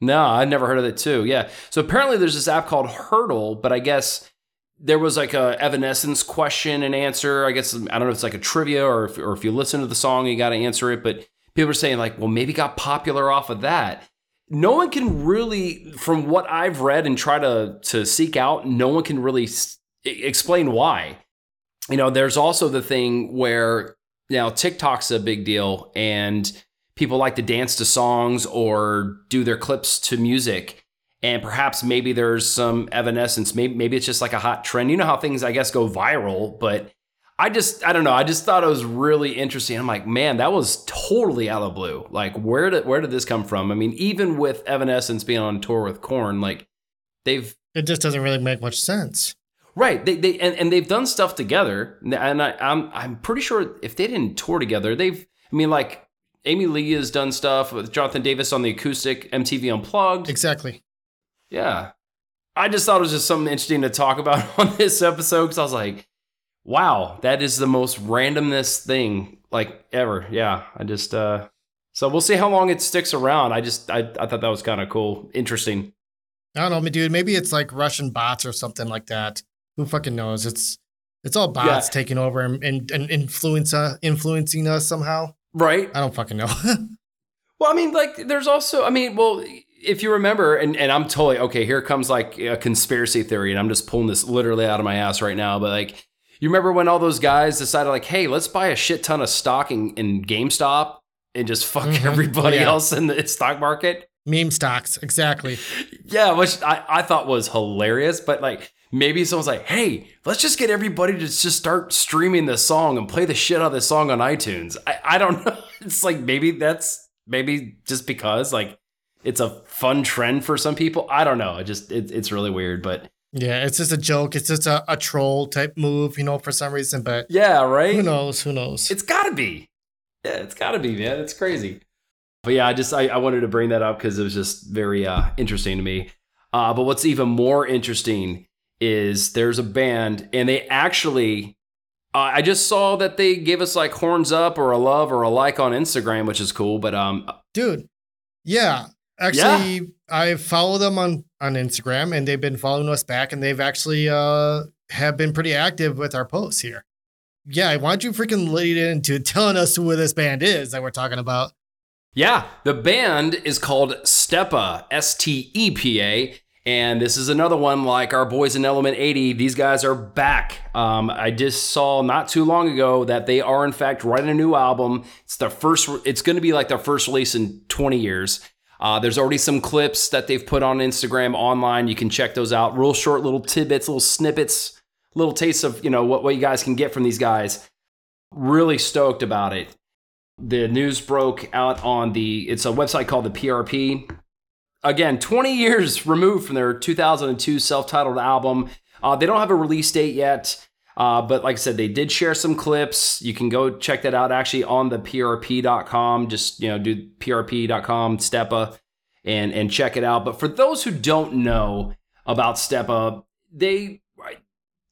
no, I've never heard of it too. Yeah. So apparently there's this app called Heardle, but I guess there was like a Evanescence question and answer. I guess I don't know if it's like a trivia or if, or if you listen to the song, you got to answer it. But people are saying like, well, maybe got popular off of that. No one can really, from what I've read and try to to seek out, no one can really s- explain why. You know, there's also the thing where you now TikTok's a big deal and people like to dance to songs or do their clips to music and perhaps maybe there's some evanescence maybe maybe it's just like a hot trend you know how things i guess go viral but i just i don't know i just thought it was really interesting i'm like man that was totally out of blue like where did where did this come from i mean even with evanescence being on tour with Korn, like they've It just doesn't really make much sense. Right. They, they and, and they've done stuff together. And I, I'm I'm pretty sure if they didn't tour together, they've I mean like Amy Lee has done stuff with Jonathan Davis on the acoustic MTV Unplugged. Exactly. Yeah. I just thought it was just something interesting to talk about on this episode because I was like, wow, that is the most randomness thing like ever. Yeah. I just uh so we'll see how long it sticks around. I just I, I thought that was kind of cool, interesting. I don't know, dude. Maybe it's like Russian bots or something like that. Who fucking knows? It's it's all bots Yeah. taking over and, and, and influence, uh, influencing us somehow. Right. I don't fucking know. Well, I mean, like, there's also, I mean, well, if you remember, and, and I'm totally, okay, here comes like a conspiracy theory, and I'm just pulling this literally out of my ass right now, but like, you remember when all those guys decided, like, hey, let's buy a shit ton of stock in, in GameStop and just fuck Mhm. everybody Yeah. else in the stock market? Meme stocks, exactly. Yeah, which I, I thought was hilarious, but like, maybe someone's like, hey, let's just get everybody to just start streaming this song and play the shit out of this song on iTunes. I, I don't know. It's like maybe that's maybe just because like it's a fun trend for some people. I don't know. It just it, it's really weird, but Yeah, it's just a joke. It's just a, a troll type move, you know, for some reason. But yeah, right. who knows? Who knows? It's gotta be. Yeah, it's gotta be, man. It's crazy. But yeah, I just I, I wanted to bring that up because it was just very uh, interesting to me. Uh, but what's even more interesting is there's a band and they actually uh, I just saw that they gave us like horns up or a love or a like on Instagram, which is cool. But um, dude, yeah, actually, yeah. I follow them on on Instagram and they've been following us back, and they've actually uh have been pretty active with our posts here. Yeah, why don't you freaking lead into telling us who this band is that we're talking about? Yeah, the band is called Stepa, S T E P A, and this is another one like our boys in Element 80. These guys are back. Um, I just saw not too long ago that they are in fact writing a new album. It's their first. It's going to be like their first release in 20 years. Uh, there's already some clips that they've put on Instagram online. You can check those out. Real short little tidbits, little snippets, little tastes of you know what what you guys can get from these guys. Really stoked about it. The news broke out on the. It's a website called the PRP again, 20 years removed from their 2002 self titled album. Uh, they don't have a release date yet. Uh, but like I said, they did share some clips. You can go check that out actually on the prp.com. Just, you know, do prp.com, Stepa, and, and check it out. But for those who don't know about Stepa, they,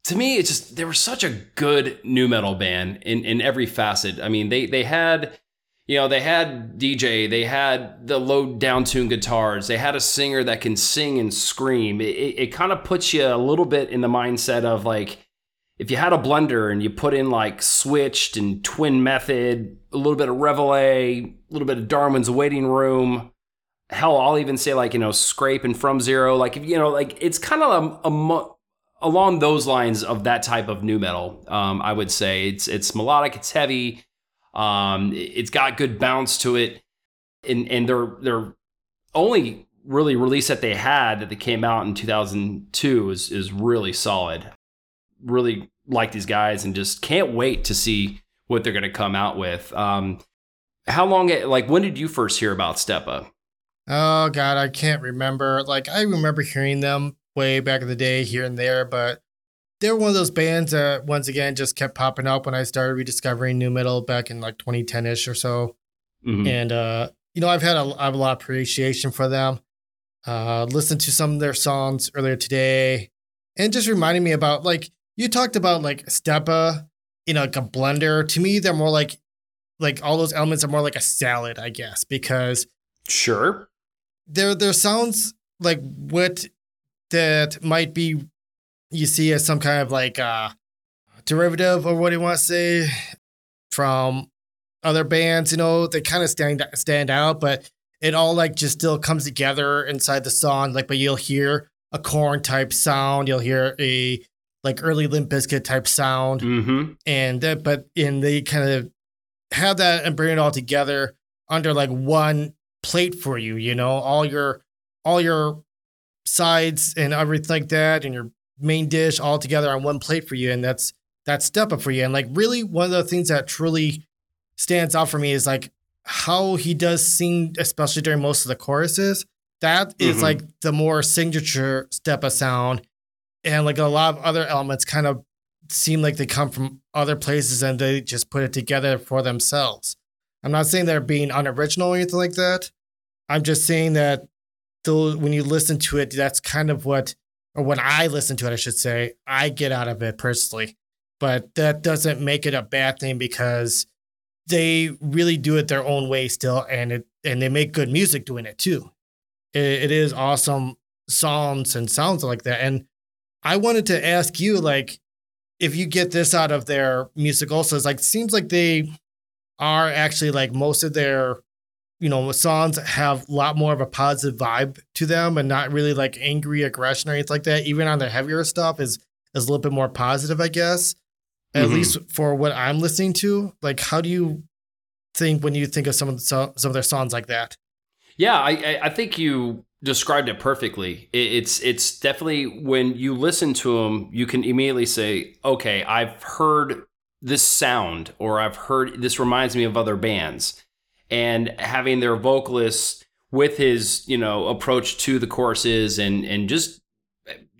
to me, it's just, they were such a good nu metal band in, in every facet. I mean, they, they had, you know, they had DJ, they had the low down tune guitars, they had a singer that can sing and scream. It, it, it kind of puts you a little bit in the mindset of like, if you had a blender and you put in like switched and twin method, a little bit of Reveille, a little bit of Darwin's waiting room, hell, I'll even say like, you know, Skrape and from zero, like, you know, like it's kind of a, a along those lines of that type of nu metal. Um, I would say it's, it's melodic, it's heavy um, it's got good bounce to it, and and their their only really release that they had that they came out in 2002 is is really solid. Really like these guys and just can't wait to see what they're going to come out with. Um, how long? Like when did you first hear about Stepa? Oh God, I can't remember. Like I remember hearing them way back in the day here and there, but they were one of those bands that once again just kept popping up when I started rediscovering nu metal back in like 2010 ish or so. Mm-hmm. And uh, you know, I've had a, I have a lot of appreciation for them. Uh, listened to some of their songs earlier today, and just reminding me about like you talked about like Stepa, you know, like a blender. To me, they're more like like all those elements are more like a salad, I guess, because sure, there there sounds like what that might be you see as some kind of like uh derivative or what do you want to say from other bands, you know, they kind of stand stand out, but it all like just still comes together inside the song. Like, but you'll hear a Korn type sound, you'll hear a like early Limp Bizkit type sound, mm-hmm. and that, but in they kind of have that and bring it all together under like one plate for you. You know, all your all your sides and everything like that, and your main dish all together on one plate for you, and that's that Stepa for you. And like really, one of the things that truly stands out for me is like how he does sing, especially during most of the choruses. That is mm-hmm. like the more signature Stepa sound, and like a lot of other elements kind of seem like they come from other places and they just put it together for themselves. I'm not saying they're being unoriginal or anything like that. I'm just saying that though when you listen to it, that's kind of what or when I listen to it, I should say, I get out of it personally. But that doesn't make it a bad thing because they really do it their own way still, and it and they make good music doing it too. it, it is awesome songs and sounds like that. And I wanted to ask you, like, if you get this out of their music also, it's like seems like they are actually like most of their you know, songs have a lot more of a positive vibe to them and not really like angry aggression or anything like that. Even on their heavier stuff is is a little bit more positive, I guess. At mm-hmm. least for what I'm listening to. Like, how do you think when you think of some of the, some of their songs like that? Yeah, I I think you described it perfectly. It's it's definitely when you listen to them, you can immediately say, okay, I've heard this sound, or I've heard this reminds me of other bands. And having their vocalist with his you know approach to the courses and and just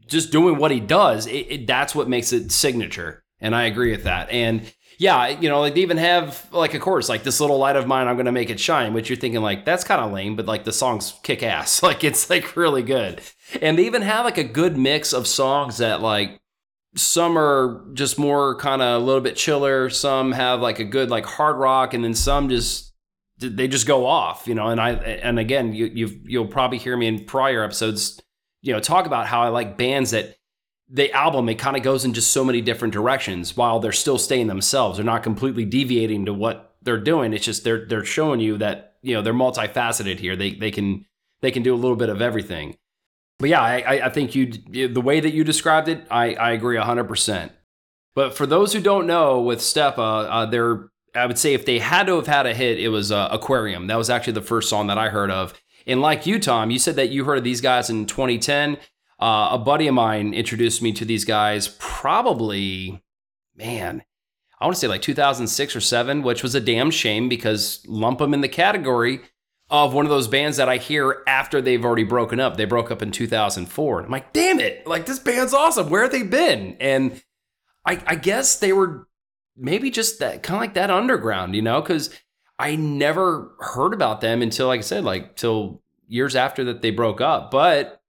just doing what he does it, it, that's what makes it signature. And i agree with that. And yeah, you know, like they even have like a chorus like this little light of mine, I'm gonna make it shine, which you're thinking like that's kind of lame, but like the songs kick ass, like it's like really good, and they even have like a good mix of songs that like some are just more kind of a little bit chiller, some have like a good like hard rock, and then some just they just go off, you know. And I and again, you you you'll probably hear me in prior episodes, you know, talk about how I like bands that the album it kind of goes in just so many different directions while they're still staying themselves. They're not completely deviating to what they're doing. It's just they're they're showing you that you know they're multifaceted here. They they can they can do a little bit of everything. But yeah, I, I think you the way that you described it, I, I agree hundred percent. But for those who don't know, with Stepa, uh, they're I would say if they had to have had a hit, it was uh, Aquarium. That was actually the first song that I heard of. And like you, Tom, you said that you heard of these guys in 2010. Uh, a buddy of mine introduced me to these guys probably, man, I want to say like 2006 or 7, which was a damn shame because lump them in the category of one of those bands that I hear after they've already broken up. They broke up in 2004. I'm like, damn it, like this band's awesome. Where have they been? And I, I guess they were maybe just that kind of like that underground, you know, because I never heard about them until, like I said, like till years after that they broke up. But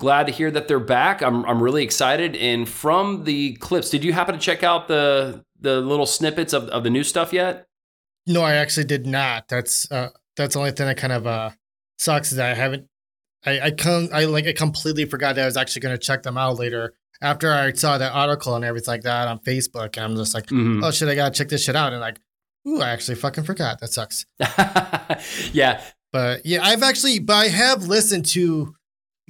glad to hear that they're back. I'm I'm really excited. And from the clips, did you happen to check out the the little snippets of, of the new stuff yet? No, I actually did not. That's uh that's the only thing that kind of uh sucks is that I haven't I I come I like I completely forgot that I was actually gonna check them out later after I saw that article and everything like that on Facebook. And I'm just like, mm-hmm. oh shit, I gotta check this shit out. And like, ooh, I actually fucking forgot. That sucks. yeah. But yeah, I've actually but I have listened to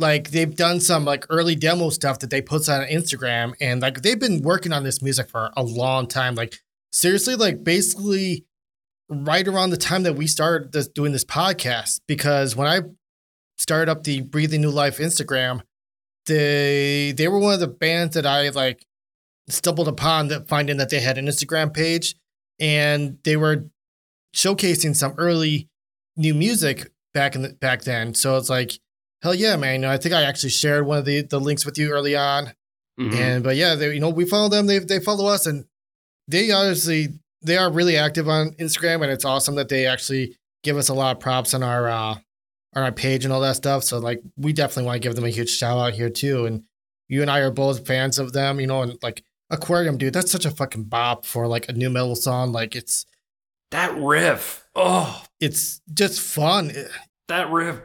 like they've done some like early demo stuff that they post on Instagram and like they've been working on this music for a long time. Like seriously, like basically right around the time that we started this, doing this podcast. Because when I started up the Breathing New Life Instagram, they they were one of the bands that I like stumbled upon that finding that they had an Instagram page and they were showcasing some early new music back in the back then. So it's like hell yeah, man. I think I actually shared one of the, the links with you early on. Mm-hmm. And but yeah, they you know, we follow them, they they follow us and they honestly they are really active on Instagram and it's awesome that they actually give us a lot of props on our uh on our page and all that stuff. So like we definitely want to give them a huge shout out here too. And you and I are both fans of them, you know, and like Aquarium, dude, that's such a fucking bop for like a nu metal song. Like it's that riff. Oh, it's just fun that riff.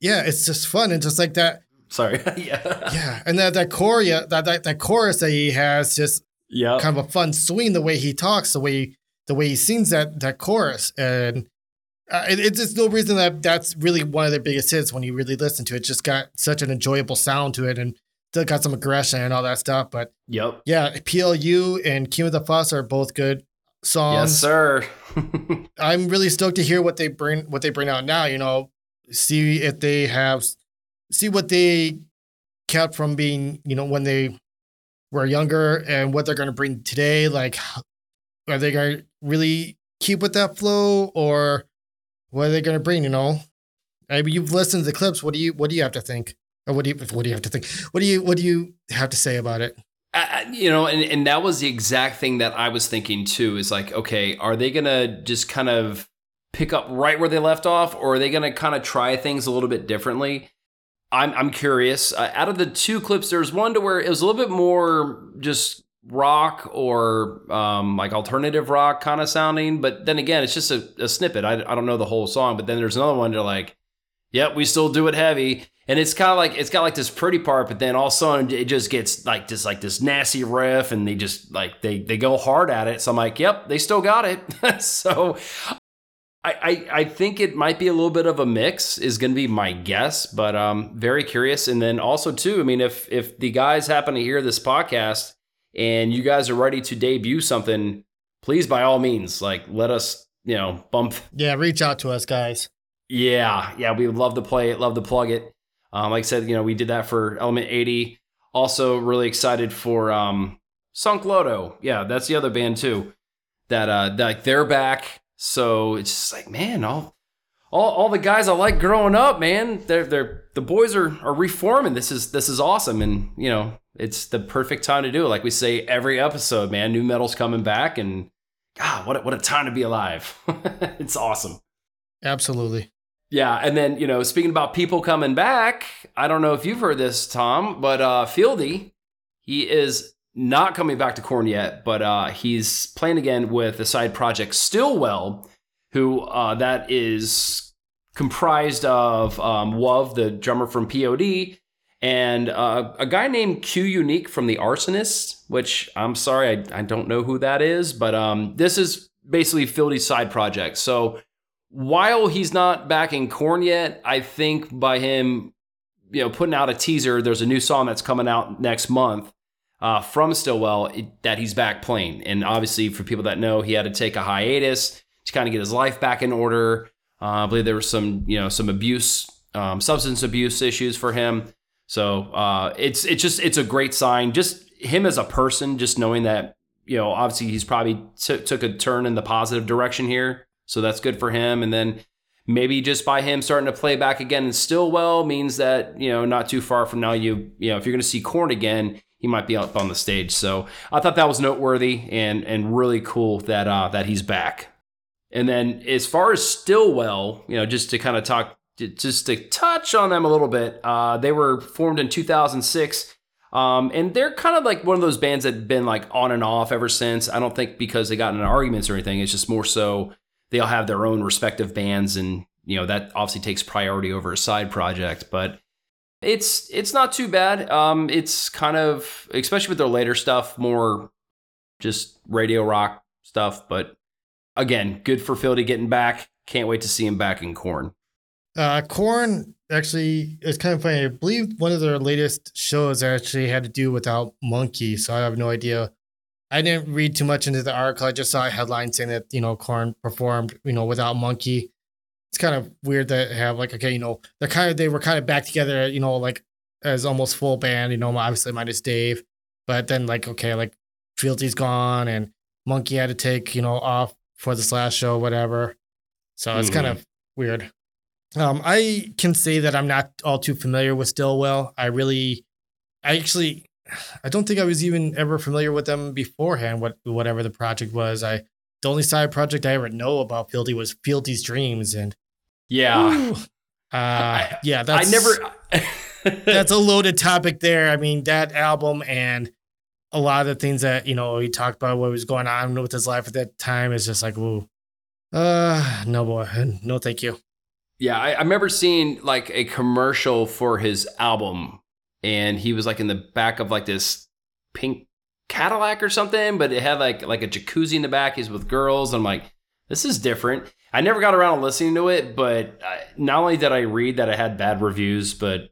Yeah, it's just fun and just like that. Sorry. yeah. Yeah, and that that chorus, that, that that chorus that he has, just yeah, kind of a fun swing. The way he talks, the way the way he sings that that chorus, and uh, it, it's just no reason that that's really one of their biggest hits when you really listen to it. Just got such an enjoyable sound to it, and still got some aggression and all that stuff. But yep, yeah, PLU and King of the Fuss are both good songs. Yes, sir. I'm really stoked to hear what they bring what they bring out now. You know, see if they have see what they kept from being you know when they were younger and what they're going to bring today. Like, are they going to really keep with that flow or what are they going to bring? You know, I mean, you've listened to the clips. What do you what do you have to think? Or what do you what do you have to think? What do you what do you have to say about it? You know, and, and that was the exact thing that I was thinking too is like, okay, are they going to just kind of pick up right where they left off, or are they going to kind of try things a little bit differently? I'm, I'm curious. Uh, out of the two clips, there's one to where it was a little bit more just rock or um, like alternative rock kind of sounding, but then again, it's just a, a snippet. I, I don't know the whole song, but then there's another one to like, yep, we still do it heavy and it's kind of like it's got like this pretty part, but then all of a sudden it just gets like this like this nasty riff, and they just like they they go hard at it. So I'm like, yep, they still got it. so I, I, I think it might be a little bit of a mix is going to be my guess, but um very curious. And then also too, I mean, if if the guys happen to hear this podcast and you guys are ready to debut something, please by all means, like let us you know bump. Yeah, reach out to us, guys. Yeah, yeah, we love to play it, love to plug it. Um, like I said, you know, we did that for Element 80. Also, really excited for um, Sunk Loto. Yeah, that's the other band too. That uh, that they're back. So it's just like, man, all all, all the guys I like growing up, man, they're they're the boys are are reforming. This is this is awesome, and you know, It's the perfect time to do it. Like we say every episode, man, nu metal's coming back, and God, what a, what a time to be alive! it's awesome. Absolutely. Yeah, and then you know, speaking about people coming back, I don't know if you've heard this, Tom, but uh, Fieldy, he is not coming back to Korn yet, but uh, he's playing again with the side project Stillwell, who uh, that is comprised of um, Wuv, the drummer from POD, and uh, a guy named Q Unique from the Arsonist, which I'm sorry, I, I don't know who that is, but um, this is basically Fieldy's side project. So while he's not back in Korn yet, I think by him, you know, putting out a teaser, there's a new song that's coming out next month uh, from Stillwell it, that he's back playing. And obviously, for people that know, he had to take a hiatus to kind of get his life back in order. Uh, I believe there was some, you know, some abuse, um, substance abuse issues for him. So uh, it's it's just it's a great sign. Just him as a person, just knowing that you know, obviously he's probably t- took a turn in the positive direction here. So that's good for him. And then maybe just by him starting to play back again in Stillwell means that, you know, not too far from now, you, you know, if you're going to see Korn again, he might be up on the stage. So I thought that was noteworthy and, and really cool that, uh, that he's back. And then as far as Stillwell, you know, just to kind of talk, just to touch on them a little bit, uh, they were formed in 2006. Um, and they're kind of like one of those bands that have been like on and off ever since. I don't think because they got into arguments or anything. It's just more so they all have their own respective bands and you know that obviously takes priority over a side project but it's it's not too bad. Um it's kind of especially with their later stuff more just radio rock stuff but again good for Fieldy getting back. Can't wait to see him back in Korn. Uh Korn actually it's kind of funny. I believe one of their latest shows actually had to do without monkey so i have no idea I didn't read too much into the article. I just saw a headline saying that you know Korn performed you know without Monkey. It's kind of weird to have like okay you know they're kind of they were kind of back together you know like as almost full band you know obviously minus Dave, but then like okay like Fieldy's gone and Monkey had to take you know off for this last show whatever. So it's mm-hmm. kind of weird. Um, I can say that I'm not all too familiar with Stillwell. I really, I actually I don't think I was even ever familiar with them beforehand. What whatever the project was, I the only side project I ever know about Fieldy was Fieldy's Dreams, and yeah, uh, yeah, that's I never. that's a loaded topic there. I mean, that album and a lot of the things that you know he talked about what was going on with his life at that time is just like, ooh, uh, no boy, no, thank you. Yeah, I, I remember seeing like a commercial for his album and he was like in the back of like this pink Cadillac or something, but it had like like a jacuzzi in the back. He's with girls. I'm like, this is different. I never got around to listening to it, but I, not only did I read that it had bad reviews, but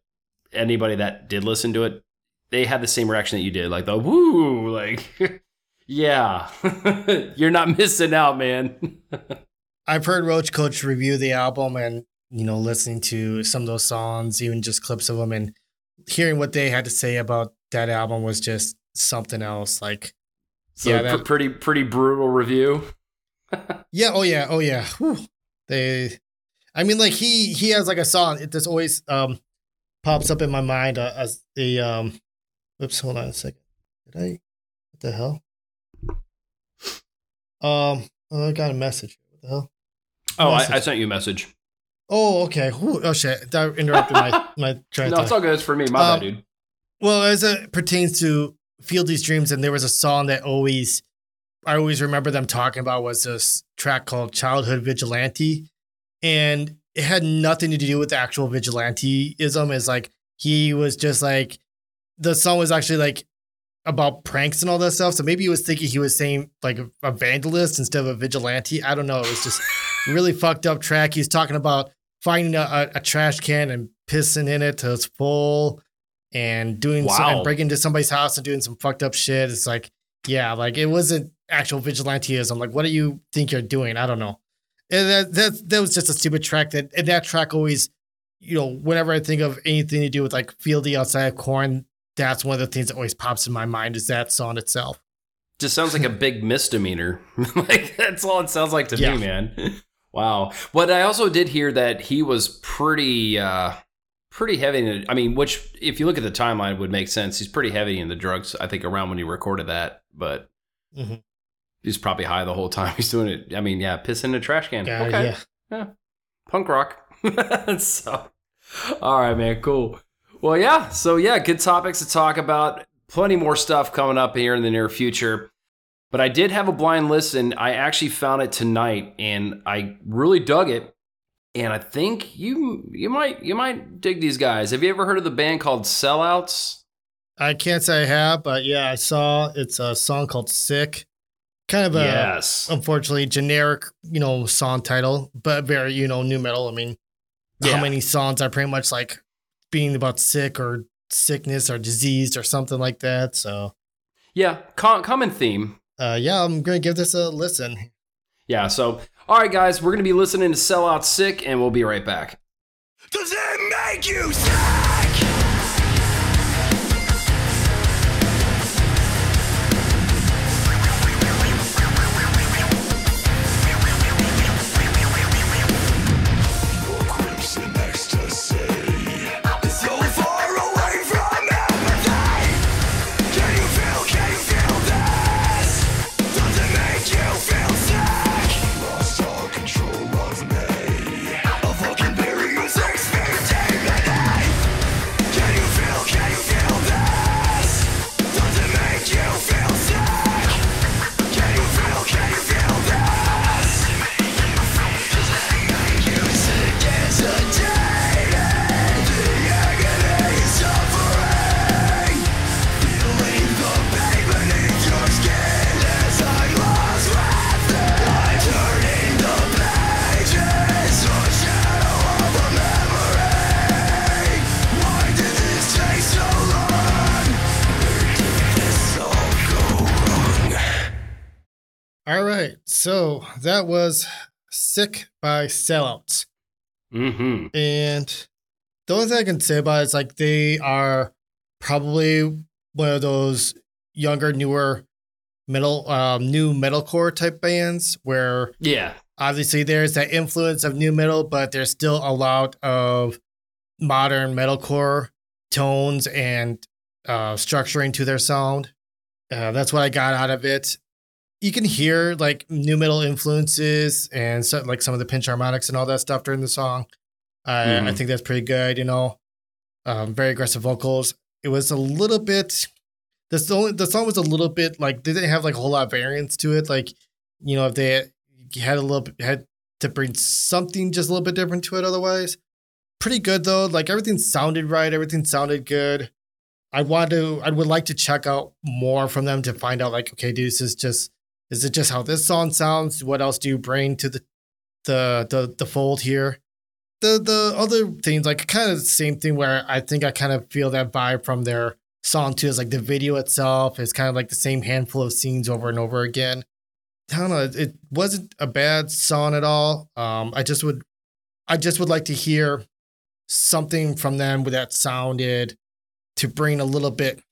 anybody that did listen to it, they had the same reaction that you did, like the woo, like yeah, you're not missing out, man. I've heard Roach Coach review the album and you know listening to some of those songs, even just clips of them, and hearing what they had to say about that album was just something else. Like, so yeah, that, pretty pretty brutal review. yeah. Oh yeah. Oh yeah. Whew. They, I mean, like he he has like a song. It just always um pops up in my mind uh, as the um. Oops. Hold on a second. Did I? What the hell? Um. Oh, I got a message. What the hell? Oh, I, I, sent you a message. Oh, okay. Ooh, oh shit! That interrupted my my train. no, it's all good. It's for me. My um, bad, dude. Well, as it pertains to Fieldy's Dreams, and there was a song that always, I always remember them talking about was this track called "Childhood Vigilante," and it had nothing to do with the actual vigilanteism. Is like he was just like the song was actually like about pranks and all that stuff. So maybe he was thinking he was saying like a, a vandalist instead of a vigilante. I don't know. It was just really fucked up track. He's talking about finding a, a, trash can and pissing in it till it's full and doing wow. some, and breaking into somebody's house and doing some fucked up shit. It's like, yeah, like it wasn't actual vigilanteism. Like, what do you think you're doing? I don't know. And that that that was just a stupid track. That and that track always, you know, whenever I think of anything to do with like Fieldy outside of Korn, that's one of the things that always pops in my mind is that song itself. Just sounds like a big misdemeanor. like that's all it sounds like to yeah. me, man. Wow. But I also did hear that he was pretty uh pretty heavy. In, I mean, which if you look at the timeline would make sense. He's pretty heavy in the drugs. I think around when he recorded that, but Mhm. he's probably high the whole time he's doing it. I mean, yeah, piss in a trash can. Yeah, okay, yeah. punk rock. so, all right, man, cool. Well, yeah. So yeah, good topics to talk about. Plenty more stuff coming up here in the near future. But I did have a blind listen. I actually found it tonight, and I really dug it. And I think you you might you might dig these guys. Have you ever heard of the band called Sellouts? I can't say I have, but yeah, I saw it's a song called "Sick." Kind of a yes. unfortunately generic, you know, song title, but very, you know, nu metal. I mean, Yeah. how many songs are pretty much like being about sick or sickness or diseased or something like that? So, Yeah, com- common theme. Uh, yeah, I'm gonna give this a listen. Yeah, so all right guys, we're going to be listening to Sellout Sick and we'll be right back. Does it make you sick? So that was "Sick" by Sellouts. Mhm. And the only thing I can say about it is like they are probably one of those younger, newer metal, um, nu metalcore type bands where Yeah. obviously there's that influence of nu metal, but there's still a lot of modern metalcore tones and uh, structuring to their sound. Uh, that's what I got out of it. You can hear like nu metal influences and so, like some of the pinch harmonics and all that stuff during the song. I I Mhm. think that's pretty good. You know, um, very aggressive vocals. It was a little bit. The song, the song was a little bit like they didn't have like a whole lot of variance to it. Like, you know, if they had a little bit had to bring something just a little bit different to it. Otherwise, pretty good though. Like everything sounded right. Everything sounded good. I want to. I would like to check out more from them to find out. Like, okay, dude, this is just. Is it just how this song sounds? What else do you bring to the the the, the fold here? The the other things like kind of the same thing where I think I kind of feel that vibe from their song too. Is like the video itself is kind of like the same handful of scenes over and over again. I don't know. It, wasn't a bad song at all. Um, I just would, I just would like to hear something from them that sounded to bring a little bit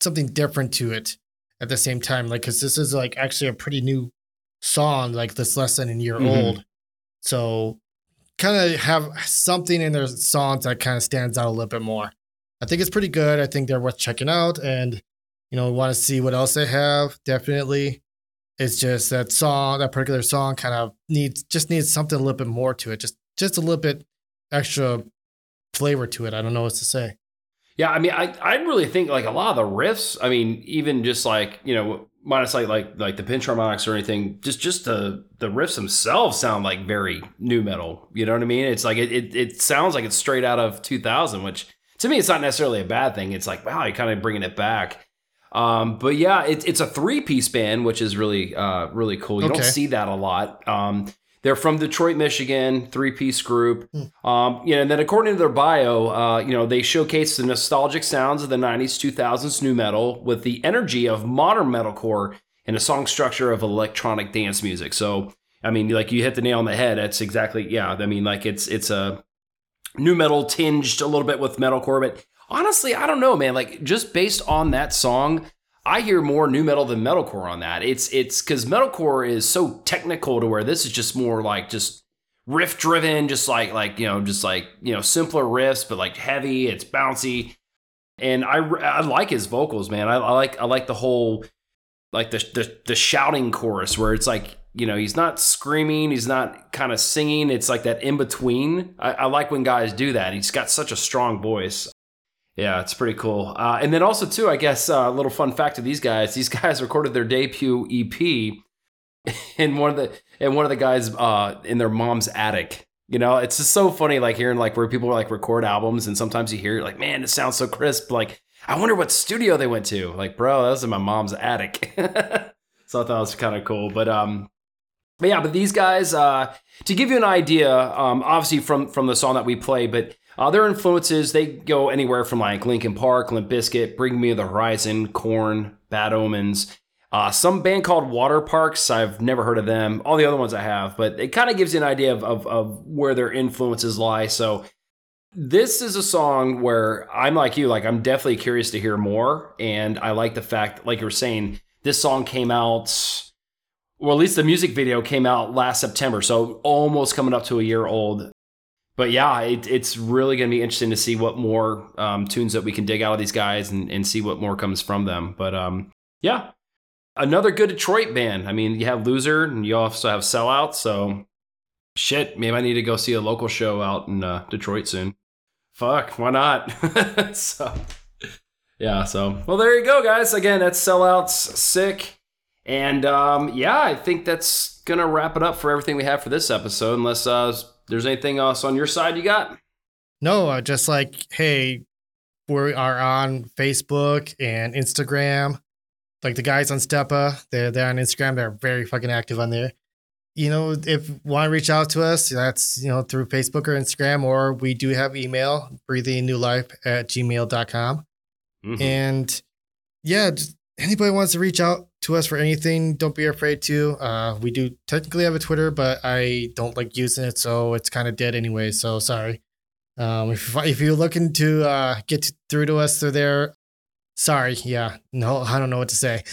something different to it at the same time. Like, cause this is like actually a pretty new song, like this less than a year Mhm. old. So kind of have something in their songs that kind of stands out a little bit more. I think it's pretty good. I think they're worth checking out and, you know, want to see what else they have. Definitely. It's just that song, that particular song kind of needs, just needs something a little bit more to it. Just, just a little bit extra flavor to it. I don't know what to say. Yeah, I mean, I, I really think like a lot of the riffs. I mean, even just like you know, minus like like like the pinch harmonics or anything, just just the the riffs themselves sound like very nu metal. You know what I mean? It's like it it, it sounds like it's straight out of 2000, which to me it's not necessarily a bad thing. It's like wow, you're kind of bringing it back. Um, but yeah, it's it's a three piece band, which is really uh really cool. You Okay. don't see that a lot. Um, they're from Detroit, Michigan, three piece group. Um, you know, and then according to their bio, uh, you know, they showcase the nostalgic sounds of the 90s, 2000s nu metal with the energy of modern metalcore and a song structure of electronic dance music. So, I mean, like you hit the nail on the head. That's exactly, yeah. I mean, like it's, it's a nu metal tinged a little bit with metalcore, but honestly, I don't know, man. Like just based on that song, I hear more nu metal than metalcore on that. It's it's because metalcore is so technical to where this is just more like just riff driven, just like like you know, just like you know, simpler riffs, but like heavy. It's bouncy, and I I like his vocals, man. I, I like I like the whole like the, the the shouting chorus where it's like you know he's not screaming, he's not kind of singing. It's like that in between. I, I like when guys do that. He's got such a strong voice. Yeah, it's pretty cool. Uh, and then also too, I guess uh, a little fun fact of these guys: these guys recorded their debut EP in one of the in one of the guys uh, in their mom's attic. You know, it's just so funny, like hearing like where people like record albums, and sometimes you hear like, man, it sounds so crisp. Like, I wonder what studio they went to. Like, bro, that was in my mom's attic. so I thought it was kind of cool. But um, but yeah, but these guys, uh, to give you an idea, um, obviously from from the song that we play, but uh, their influences they go anywhere from like Linkin Park, Limp Bizkit, Bring Me the Horizon, Korn, Bad Omens. Uh, some band called Water Parks. I've never heard of them. All the other ones I have, but it kind of gives you an idea of, of, of where their influences lie. So this is a song where I'm like you, like I'm definitely curious to hear more, and I like the fact, like you were saying, this song came out, or at least the music video came out last September, so almost coming up to a year old. But yeah, it, it's really going to be interesting to see what more um, tunes that we can dig out of these guys and, and see what more comes from them. But um, yeah, another good Detroit band. I mean, you have Loser and you also have Sellout. So shit, maybe I need to go see a local show out in uh, Detroit soon. Fuck, why not? so yeah, so well, there you go, guys. Again, that's Sellouts sick. And um, yeah, I think that's gonna wrap it up for everything we have for this episode. Unless uh, there's anything else on your side you got. No, uh, just like, hey, we are on Facebook and Instagram. Like the guys on Stepa, they're, they're on Instagram. They're very fucking active on there. You know, if you want to reach out to us, that's, you know, through Facebook or Instagram, or we do have email, breathing new life at gmail.com. Mhm. And yeah, anybody wants to reach out to us for anything, don't be afraid to. Uh, we do technically have a Twitter, but I don't like using it, so it's kind of dead anyway. So sorry. Um, if if you're looking to uh, get through to us through there, sorry. Yeah, no, I don't know what to say.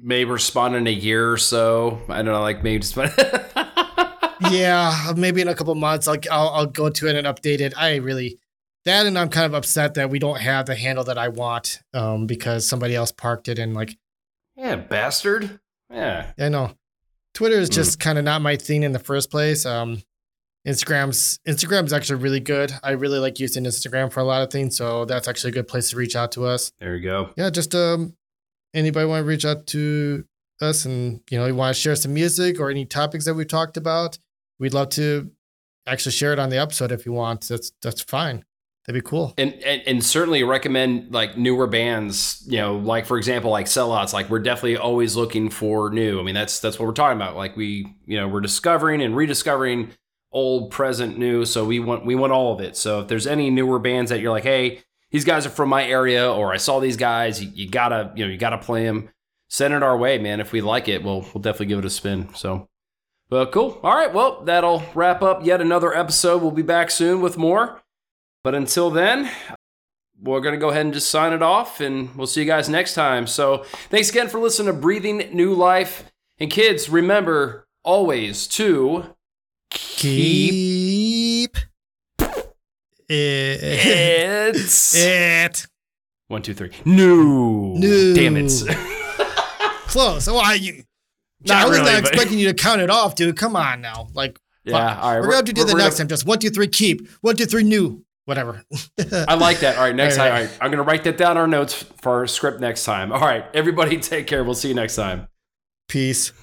Maybe respond in a year or so. I don't know, like maybe just. yeah, maybe in a couple months, I'll, I'll I'll go to it and update it. I really that, and I'm kind of upset that we don't have the handle that I want, um, because somebody else parked it and like yeah, bastard. Yeah. I know. Twitter is just kind of not my thing in the first place. Um, Instagram's Instagram's actually really good. I really like using Instagram for a lot of things, so that's actually a good place to reach out to us. There you go. Yeah, just um, anybody want to reach out to us and you know you want to share some music or any topics that we've talked about, we'd love to actually share it on the episode if you want. That's that's fine. That'd be cool. And, and and certainly recommend like newer bands, you know, like for example, like sellouts. Like we're definitely always looking for new. I mean, that's that's what we're talking about. Like we, you know, we're discovering and rediscovering old, present, new. So we want we want all of it. So if there's any newer bands that you're like, hey, these guys are from my area, or I saw these guys, you, you gotta, you know, you gotta play them. Send it our way, man. If we like it, we'll we'll definitely give it a spin. So, well, cool. All right, well, that'll wrap up yet another episode. We'll be back soon with more. But until then, we're going to go ahead and just sign it off, and we'll see you guys next time. So, thanks again for listening to Breathing New Life. And kids, remember always to Keep it. it's it. one, two, three. No, No. damn it. Close. Why you? Not I was really, not but- expecting you to count it off, dude. Come on now. Like, yeah, fuck. all right. we're, gonna have to do the next gonna- time. Just one, two, three, keep. One, two, three, new. Whatever. I like that. All right, next All time. right. All right, I'm going to write that down our notes for our script next time. All right, everybody, take care. We'll see you next time. Peace.